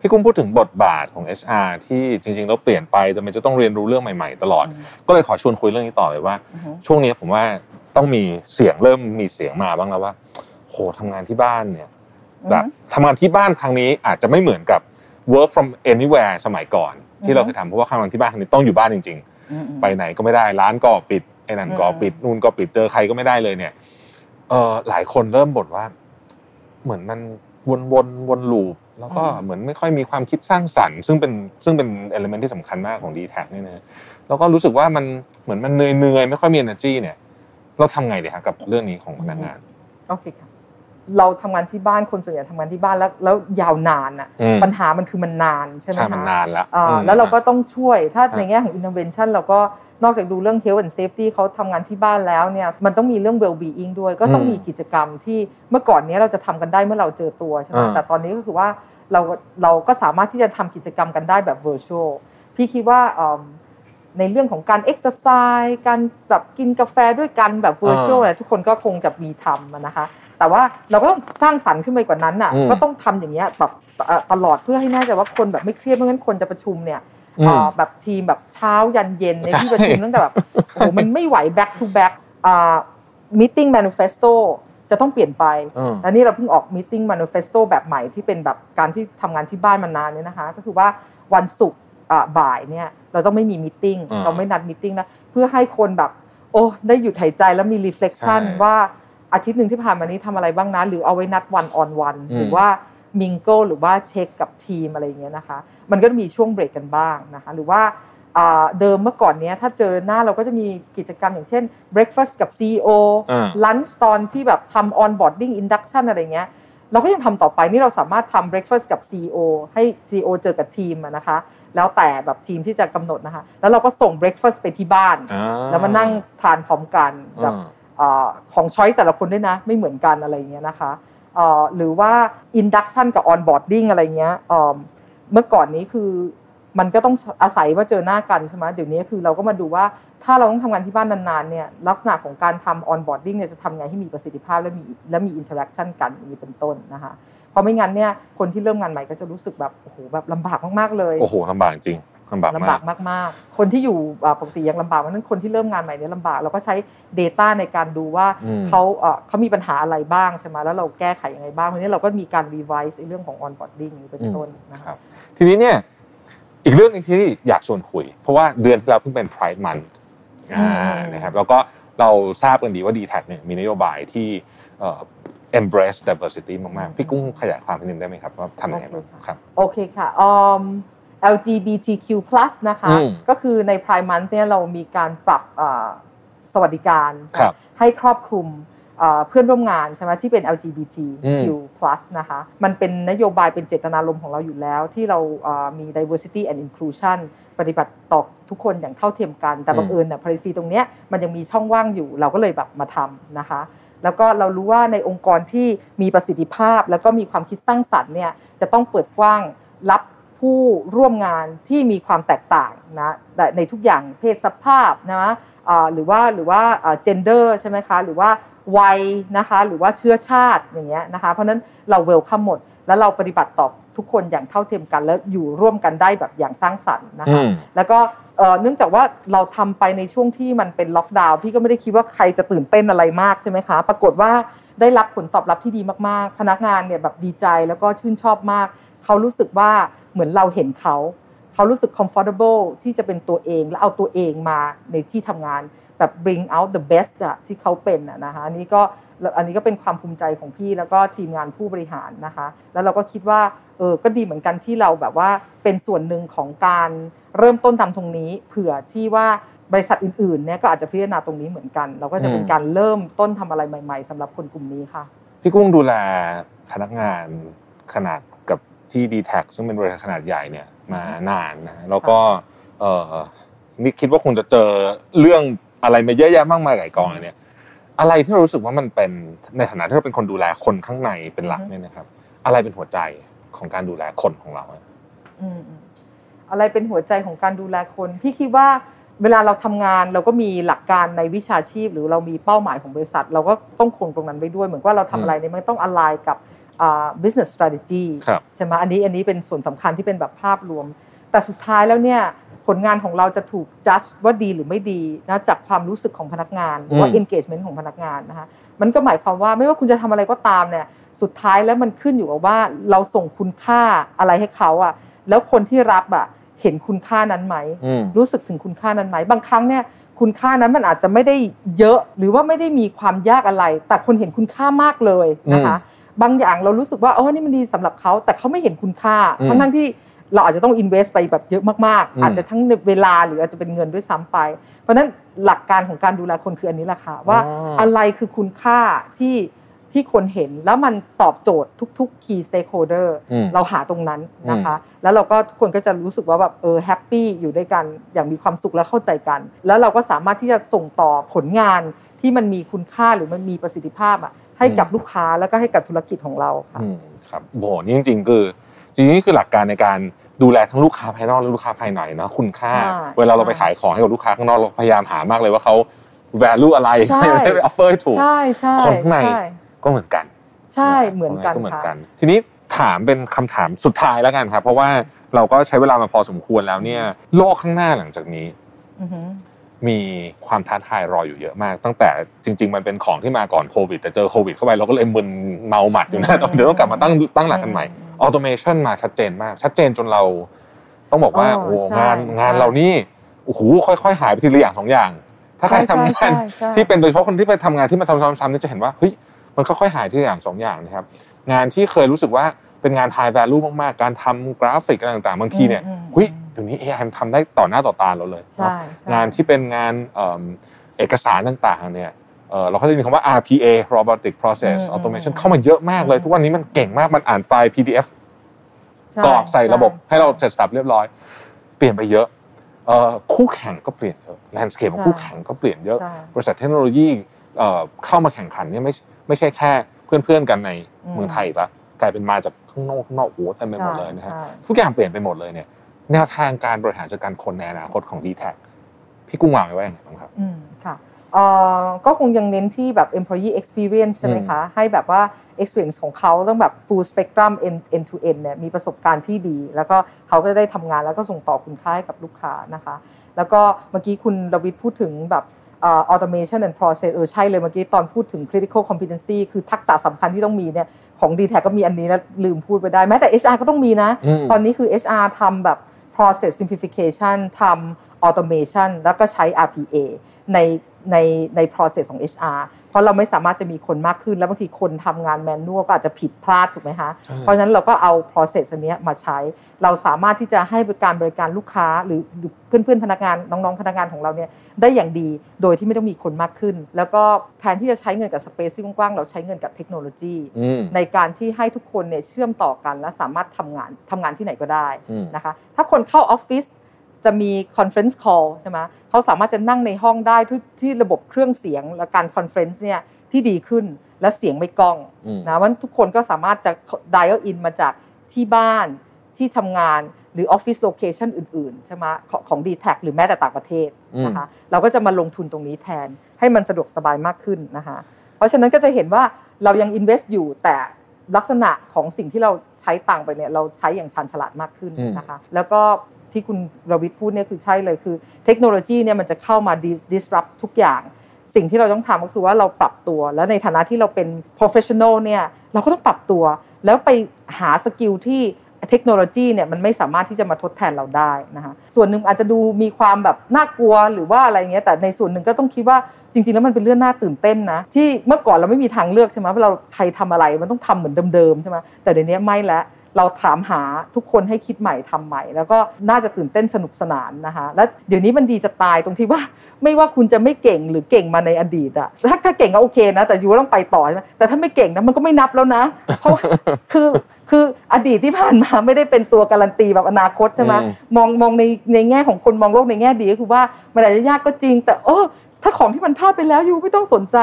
พี่กุ้งพูดถึงบทบาทของ HR ที่จริงๆแล้วเปลี่ยนไปแต่มันจะต้องเรียนรู้เรื่องใหม่ๆ ตลอดอืมก็เลยขอชวนคุยเรื่องนี้ต่อเลยว่าอือฮึช่วงนี้ผมว่าต้องมีเสียงเริ่มมีเสียงมาบ้างแล้วว่าโหทำงานที่บ้านเนี่ยแบบทำงานที่บ้านครั้งนี้อาจจะไม่เหมือนกับ work from anywhere สมัยก่อน ที่เราเคยทำเพราะว่าทำงานที่บ้านครั้งนี้ต้องอยู่บ้านจริงอืมอืมๆไปไหนก็ไม่ได้ร้านก็ปิดไอ้นั่นก็อืมปิดนู่นก็ปิดเจอใครก็ไม่ได้เลยเนี่ยเออหลายคนเริ่มบ่นว่า เหมือนมัน วนวนวนลูปแล้วก็เหมือนไม่ค่อยมีความคิดสร้างสรรค์ ซึ่งเป็นซึ่งเป็นเอลเมนที่สำคัญมากของ d t แทเนี่ยนะแล้วก็รู้สึกว่ามันเหมือนมันเหนื่อยๆไม่ค่อยมี energy เนี่ย เราทำไงดีฮะกับเรื่องนี้ของพนักงานโอเคค่ะ เราทำงานที่บ้านคนส่วนใหญ่ทำงานที่บ้านแล้วแล้วยาวนานอะอืมปัญหามันคือมันนานใช่ไหมใช่คะมันนานแล้วอ่าอืมแล้วเราก็ต้องช่วยถ้าครับในแง่ของ intervention เราก็นอกจากดูเรื่อง health and safety เขาทำงานที่บ้านแล้วเนี่ยมันต้องมีเรื่อง well being ด้วย ก็ต้องอืมมีกิจกรรมที่เมื่อก่อนเนี้ยเราจะทำกันได้เมื่อเราเจอตัวใช่ไหมอ่าแต่ตอนนี้ก็คือว่าเราเราก็สามารถที่จะทำกิจกรรมกันได้แบบ virtual พี่คิดว่าอืมในเรื่องของการ exercise การแบบกินกาแฟด้วยกันแบบ virtual อะไรทุกคนก็คงจะมีทำอะนะคะ แต่ว่าเราก็ต้องสร้างสรรค์ขึ้นไปกว่านั้นน่ะอืมก็ต้องทำอย่างเงี้ยแบบเอ่อตลอดเพื่อให้แน่ใจว่าคนแบบไม่เครียดไม่งั้นคนจะประชุมเนี่ยอืมเอ่อแบบทีมแบบเช้ายันเย็นในใช่ที่ประชุมตั้งแต่แบบโอ้โหมันไม่ไหว back to back อ่า meeting manifesto จะต้องเปลี่ยนไปอืมและนี่เราเพิ่งออก meeting manifesto แบบใหม่ที่เป็นแบบการที่ทำงานที่บ้านมานานเนี่ยนะคะ ก็คือว่าวันศุกร์อะบ่ายเนี่ยเราต้องไม่มี meeting อ่าเราไม่นัด meeting นะเพื่อให้คนแบบ โอ้ได้หยุดหายใจแล้วมี reflection ใช่ว่า อาทิตย์หนึ่งที่ผ่านมานี้ทำอะไรบ้างนะ หรือเอาไว้นัดวันออนวันอืมหรือว่ามิงโกหรือว่าเช็คกับทีมอะไรอย่างเงี้ยนะคะ มันก็จะมีช่วงเบรกกันบ้างนะคะ หรือว่าอ่าเดิมเมื่อก่อนเนี้ยถ้าเจอหน้าเราก็จะมีกิจกรรมอย่างเช่น breakfast กับ CEO อ่า lunch ตอนที่แบบทำ onboarding induction อะไรเงี้ยเราก็ยังทำต่อไปนี่เราสามารถทำ breakfast กับ CEO ให้ CEO เจอกับทีมอะนะคะ แล้วแต่แบบทีมที่จะกำหนดนะคะ แล้วเราก็ส่ง breakfast ไปที่บ้านอ่าแล้วมานั่งทานพร้อมกันแบบอ่าเอ่อ ของช้อยแต่ละคนด้วยนะ ไม่เหมือนกันอะไรเงี้ยนะคะหรือว่า induction กับ onboarding อะไรเงี้ยเมเมื่อก่อนนี้คือมันก็ต้องอาศัยว่าเจอหน้ากันใช่ไหมเดี๋ยวนี้คือเราก็มาดูว่าถ้าเราต้องทำงานที่บ้านนานๆเนี่ยลักษณะของการทำ onboarding เนี่ยจะทำไงให้มีประสิทธิภาพและมีและมี interaction กันอย่างนี้เป็นต้นนะคะเพราะไม่งั้นเนี่ยคนที่เริ่มงานใหม่ก็จะรู้สึกแบบโอ้โหแบบลำบากมากๆเลยโอ้โหลำบากจริง ลำบากลำมาบากกมากๆ คนที่อยู่อ่าปกติยังลำบากเพราะฉะนั้นคนที่เริ่มงานใหม่เนี่ยลำบากเราก็ใช้ Data ในการดูว่าอืมเขาเอ่อเขามีปัญหาอะไรบ้างใช่ไหมแล้วเราแก้ไขยังไงบ้างเพราะฉะนี้เราก็มีการ revise ในเรื่องของ onboarding เป็นต้นนะคคะรับทีนี้เนี่ยอีกเรื่องหนึงที่อยากชวนคุย เพราะว่าเดือนที่แล้วเพิ่งเป็น Pride Month อ่านะครับแล้วก็เราทราบกันดีว่า d t แทเนี่ยมีนโยบายที่เอ่อ embrace diversity มากๆ พี่กุ้งขยายความนิดนึงได้ไหมครับว่าทำยังไงบ้างครับ โอเคค่ะอืม LGBTQ+ นะคะอืมก็คือใน Prime Month เนี่ยเรามีการปรับอ่าสวัสดิการครับให้ครอบคลุมอ่าเพื่อนร่วมงานใช่ไหมที่เป็น LGBTQ+ นะคะ มันเป็นนโยบายเป็นเจตนารมณ์ของเราอยู่แล้ว ที่เราอ่ามี diversity and inclusion ปฏิบัติต่อทุกคนอย่างเท่าเทียมกัน แต่บังเอิญเนี่ย policy ตรงเนี้ยมันยังมีช่องว่างอยู่ เราก็เลยแบบมาทำนะคะ แล้วก็เรารู้ว่าในองค์กรที่มีประสิทธิภาพ แล้วก็มีความคิดสร้างสรรค์เนี่ยจะต้องเปิดกว้างรับ ผู้ร่วมงานที่มีความแตกต่างนะในทุกอย่างเพศสภาพนะหรือว่าหรือว่าเจนเดอร์ใช่ไหมคะหรือว่าวัยนะคะหรือว่าเชื้อชาติอย่างเงี้ยนะคะเพราะฉะนั้นเราเวลคัมหมด แล้วเราปฏิบัติต่อ ทุกคนอย่างเท่าเทียมกัน แล้วอยู่ร่วมกันได้แบบอย่างสร้างสรรค์นะคะอืมแล้วก็เอ่อเนื่องจากว่าเราทำไปในช่วงที่มันเป็นล็อกดาวน์พี่ก็ไม่ได้คิดว่าใครจะตื่นเต้นอะไรมากใช่ไหมคะ ปรากฏว่าได้รับผลตอบรับที่ดีมากๆ พนักงานเนี่ยแบบดีใจแล้วก็ชื่นชอบมาก เขารู้สึกว่าเหมือนเราเห็นเขา เขารู้สึก comfortable ที่จะเป็นตัวเองและเอาตัวเองมาในที่ทำงานแบบ bring out the best อะที่เขาเป็นอะนะคะอันนี้ก็ อันนี้ก็เป็นความภูมิใจของพี่แล้วก็ทีมงานผู้บริหารนะคะ แล้วเราก็คิดว่าเออก็ดีเหมือนกันที่เราแบบว่าเป็นส่วนหนึ่งของการเริ่มต้นทำตรงนี้เผื่อที่ว่าบริษัทอื่นๆเนี่ยก็อาจจะพิจารณาตรงนี้เหมือนกัน เราก็จะเป็นอืมการเริ่มต้นทำอะไรใหม่ ๆสำหรับคนกลุ่มนี้ค่ะ พี่กุ้งดูแลพนักงานขนาดกับที่ d t แทซึ่งเป็นบริษัทขนาดใหญ่เนี่ยมานานนะฮะแล้วก็เออนี่คิดว่าคงจะเจอเรื่องอะไรมาเยอะแยะมากมายหลายกองเลยเนี่ย อะไรที่เรารู้สึกว่ามันเป็นในฐานะที่เราเป็นคนดูแลคนข้างในเป็นหลักอือฮึเนี่ยนะครับ อะไรเป็นหัวใจของการดูแลคนของเราอะอืมอืมอะไรเป็นหัวใจของการดูแลคน พี่คิดว่าเวลาเราทำงานเราก็มีหลักการในวิชาชีพ หรือเรามีเป้าหมายของบริษัท เราก็ต้องคงตรงนั้นไว้ด้วย เหมือนว่าเราทำอะไรเนี่ยมันต้อง align กับอ่า business strategy ครับใช่ไหมอันนี้อันนี้เป็นส่วนสำคัญที่เป็นแบบภาพรวม แต่สุดท้ายแล้วเนี่ย ผลงานของเราจะถูก judge ว่าดีหรือไม่ดีนะจากความรู้สึกของพนักงานหรือว่าอืม engagement ของพนักงานนะคะมันก็หมายความว่าไม่ว่าคุณจะทำอะไรก็ตามเนี่ยสุดท้ายแล้วมันขึ้นอยู่กับว่าเราส่งคุณค่าอะไรให้เขาอะแล้วคนที่รับอะเห็นคุณค่านั้นไหมอืมรู้สึกถึงคุณค่านั้นไหม บางครั้งเนี่ยคุณค่านั้นมันอาจจะไม่ได้เยอะ หรือว่าไม่ได้มีความยากอะไร แต่คนเห็นคุณค่ามากเลยนะคะ บางอย่างเรารู้สึกว่าอ๋อนี่มันดีสำหรับเขาแต่เขาไม่เห็นคุณค่าอืมทั้งทั้งๆที่ เราอาจจะต้อง invest ไปแบบเยอะมากอืมๆอาจจะทั้งเวลาหรืออาจจะเป็นเงินด้วยซ้ำไป เพราะฉะนั้นหลักการของการดูแลคนคืออันนี้แหละค่ะว่าอ๋อออะไรคือคุณค่าที่ที่คนเห็นแล้วมันตอบโจทย์ทุกๆ key stakeholder อืมเราหาตรงนั้นนะคะ แล้วเราก็ทุกคนก็จะรู้สึกว่าแบบเออ happy อยู่ด้วยกันอย่างมีความสุขและเข้าใจกัน แล้วเราก็สามารถที่จะส่งต่อผลงานที่มันมีคุณค่าหรือมันมีประสิทธิภาพอะให้กับอืมลูกค้าแล้วก็ให้กับธุรกิจของเราค่ะอืมครับโหนี่จริง ๆ คือ จริงๆนี่คือหลักการในการดูแลทั้งลูกค้าภายนอกและลูกค้าภายในเนาะคุณค่าใช่เวลาเราไปใช่ขายของให้กับลูกค้าข้างนอกเราพยายามหามากเลยว่าเขา value อะไรใช่ให้ไป offer ให้ถูกใช่ใช่คนข้างในใช่ก็เหมือนกัน ใช่ะครับเหมือนกันก็เหมือนค่ะกัน ทีนี้ถามเป็นคำถามสุดท้ายแล้วกันครับเพราะว่าเราก็ใช้เวลามาพอสมควรแล้วเนี่ย โลกข้างหน้าหลังจากนี้อือหือมีความท้าทายรออยู่เยอะมาก ตั้งแต่จริง ๆ มันเป็นของที่มาก่อนโควิด แต่เจอโควิดเข้าไปเราก็เลยมึนเมาหมัดอยู่นะเดี๋ยวต้องกลับมาตั้งตั้งหลักกันใหม่ ออโตเมชันมาชัดเจนมาก ชัดเจนจนเราต้องบอกว่าอ๋อโอ้ใช่งานงานใช่เรานี่โอ้โหค่อยๆ หายไปทีละอย่างสองอย่าง ถ้าใครใช่ทำงาใช่นใช่ใช่ที่เป็นโดยเฉพาะคนที่ไปทำงานที่มันซ้ำๆๆนี่จะเห็นว่าเฮ้ยมันค่อยๆหายทีละอย่างสองอย่างนะครับ งานที่เคยรู้สึกว่าเป็นงาน high value มากๆ การทำกราฟิกอะไรต่างๆ บางทีเนี่ยอืมอืมเฮ้ยเดี๋ยวนี้ AI มันทำได้ต่อหน้าต่อตาเราเลยใช่ใช่งานที่เป็นงานเอิ่มเอกสารต่างๆเนี่ย เอ่อเราก็จะยินคำว่า RPA Robotic Process อืม Automation เข้ามาเยอะมากเลยอืมทุกวันนี้มันเก่งมากมันอ่านไฟล์ PDF ช่กรอกใส่ระบบช่ให้เราเสร็จสับเรียบร้อย เปลี่ยนไปเยอะเอ่อคู่แข่งก็เปลี่ยนเยอะ landscape ของใช่คู่แข่งก็เปลี่ยนเยอะใช่บริษัทเทคโนโลยีเอ่อเข้ามาแข่งขันเนี่ยไม่ไม่ใช่แค่เพื่อนๆกันในอืมเมืองไทยละกลายเป็นมาจากข้างนอกข้างนอกโอ้โหเต็มไปหมดเลยนะฮะใช่ทุกอย่างเปลี่ยนไปหมดเลยเนี่ยแนวทางการบริหารจัดการคนในอนาคตของ d t แทพี่กุ้งวางไว้ว่าอย่างไรบ้างครับอืมค่ะเอ่อ ก็คงยังเน้นที่แบบ employee experience ใช่ไหมคะ ให้แบบว่า experience ของเขาต้องแบบ full spectrum end end to end เนี่ยมีประสบการณ์ที่ดี แล้วก็เขาก็จะได้ทำงานแล้วก็ส่งต่อคุณค่าให้กับลูกค้านะคะ แล้วก็เมื่อกี้คุณรวิทย์พูดถึงแบบเอ่อ automation and process เออใช่เลยเมื่อกี้ตอนพูดถึง critical competency คือทักษะสำคัญที่ต้องมีเนี่ยของ d t แทก็มีอันนี้แล้วลืมพูดไปได้แม้แต่ HR ก็ต้องมีนะอืมตอนนี้คือ HR ทำแบบ process simplification ทำ automation แล้วก็ใช้ RPA ใน ในใน process ของ HR เพราะเราไม่สามารถจะมีคนมากขึ้น แล้วบางทีคนทำงานแมนนวลก็อาจจะผิดพลาดถูกไหมคะใช่เพราะฉะนั้นเราก็เอา process อันเนี้ยมาใช้ เราสามารถที่จะให้บริการบริการลูกค้าหรือเพื่อนๆพนักงานน้องๆพนักงานของเราเนี่ยได้อย่างดีโดยที่ไม่ต้องมีคนมากขึ้น แล้วก็แทนที่จะใช้เงินกับ space ที่กว้างๆเราใช้เงินกับเทคโนโลยีอืมในการที่ให้ทุกคนเนี่ยเชื่อมต่อกันและสามารถทำงานทำงานที่ไหนก็ได้อืมนะคะ ถ้าคนเข้าออฟฟิศ จะมี conference call ใช่ไหมเขาสามารถจะนั่งในห้องได้ที่ที่ระบบเครื่องเสียงและการ conference เนี่ยที่ดีขึ้นและเสียงไม่ก้องอืมนะวันทุกคนก็สามารถจะ dial in มาจากที่บ้านที่ทำงานหรือ office location อื่นๆใช่ไหมของของ d t แทหรือแม้แต่ต่างประเทศนะคะเราก็จะมาลงทุนตรงนี้แทนให้มันสะดวกสบายมากขึ้นนะคะเพราะฉะนั้นก็จะเห็นว่าเรายัง invest อยู่แต่ลักษณะของสิ่งที่เราใช้ตังค์ไปเนี่ยเราใช้อย่างชันฉลาดมากขึ้นอืมนะคะแล้วก็ ที่คุณรวิทย์พูดเนี่ยคือใช่เลยคือ เทคโนโลยีเนี่ยมันจะเข้ามา disrupt ทุกอย่าง สิ่งที่เราต้องทำก็คือว่าเราปรับตัว แล้วในฐานะที่เราเป็น professional เนี่ยเราก็ต้องปรับตัว แล้วไปหาสกิลที่เทคโนโลยีเนี่ยมันไม่สามารถที่จะมาทดแทนเราได้นะคะส่วนหนึ่งอาจจะดูมีความแบบน่ากลัวหรือว่าอะไรเงี้ยแต่ในส่วนหนึ่งก็ต้องคิดว่าจริง ๆ แล้วมันเป็นเรื่องน่าตื่นเต้นนะที่เมื่อก่อนเราไม่มีทางเลือกใช่ไหมว่าเราใครทำอะไรมันต้องทำเหมือนเดิมๆใช่ไหมแต่เดี๋ยวนี้ไม่แล้ว เราถามหาทุกคนให้คิดใหม่ทำใหม่ แล้วก็น่าจะตื่นเต้นสนุกสนานนะคะแล้วเดี๋ยวนี้มันดีจะตายตรงที่ว่าไม่ว่าคุณจะไม่เก่งหรือเก่งมาในอดีตอะถ้าถ้าเก่งก็โอเคนะ แต่ยูก็ต้องไปต่อใช่ไหมแต่ถ้าไม่เก่งนะมันก็ไม่นับแล้วนะ เพราะว่าคือคืออดีตที่ผ่านมาไม่ได้เป็นตัวการันตีแบบอนาคตใช่ไหมอืมมองมองในในแง่ของคนมองโลกในแง่ดีก็คือว่ามันอาจจะยากก็จริง แต่โอ้ถ้าของที่มันพลาดไปแล้วยูไม่ต้องสนใจ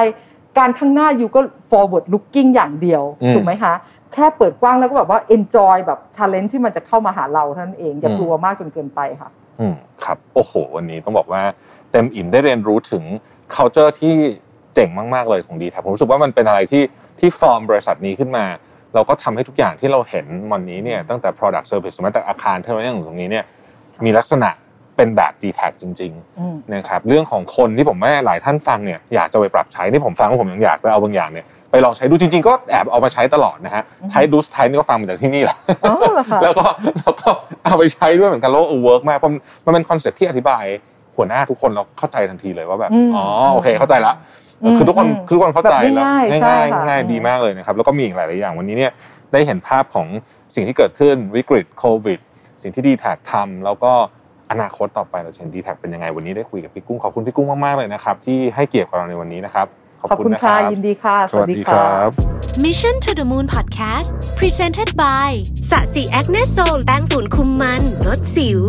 การข้างหน้ายูก็ forward looking อย่างเดียวอืมถูกไหมคะแค่เปิดกว้างแล้วก็แบบว่า enjoy แบบ challenge ที่มันจะเข้ามาหาเราเท่านั้นเองอย่ากลัวมากจนเกินไปค่ะอืมครับโอ้โห วันนี้ต้องบอกว่าเต็มอิ่มได้เรียนรู้ถึง culture ที่เจ๋งมาก ๆ เลยของดีแทผมรู้สึกว่ามันเป็นอะไรที่ที่ฟอร์มบริษัทนี้ขึ้นมา เราก็ทำให้ทุกอย่างที่เราเห็นวันนี้เนี่ยตั้งแต่ product service แม้แต่อาคารที่เราอย่างตรงนี้เนี่ยมีลักษณะ เป็นแบบ d t แทจริงอืมๆนะครับเรื่องของคนที่ผมแม่หลายท่านฟังเนี่ยอยากจะไปปรับใช้นี่ผมฟังว่าผมยังอยากจะเอาบางอย่างเนี่ยไปลองใช้ดูจริงๆ ก็แอบเอามาใช้ตลอดนะฮะอือฮึใช้ดูสไทนี่ก็ฟังมาจากที่นี่แหละอ๋อเหรอคะแล้วก็แล้วก็เอาไปใช้ด้วยเหมือนกันแล้วเออ work มากเพราะมันมันเป็นคอนเซ็ปต์ที่อธิบายหัวหน้าทุกคนเราเข้าใจทันทีเลยว่าแบบอืมอ๋อโอเคเข้าใจละอืมคือทุกคนอืมคือทุกคนเข้าใจแบบแล้วง่ายๆง่ายใช่ง่ายค่ะง่ายอืมดีมากเลยนะครับแล้วก็มีอีกหลายๆอย่างวันนี้เนี่ยได้เห็นภาพของสิ่งที่เกิดขึ้นวิกฤตโควิดสิ่งที่ d t แททำแล้วก็ อนาคตต่อไปเราจะเห็น d t แทเป็นยังไงวันนี้ได้คุยกับพี่กุ้งขอบคุณพี่กุ้งมากๆเลยนะครับ ที่ให้เกียรติกับเราในวันนี้นะครับขอบขอบคุณคุณนะครับค่ะยินดีค่ะ สวัสดีครับ Mission to the Moon Podcast Presented by Sasi Acne Sol แป้งฝุ่นคุมมันลดสิว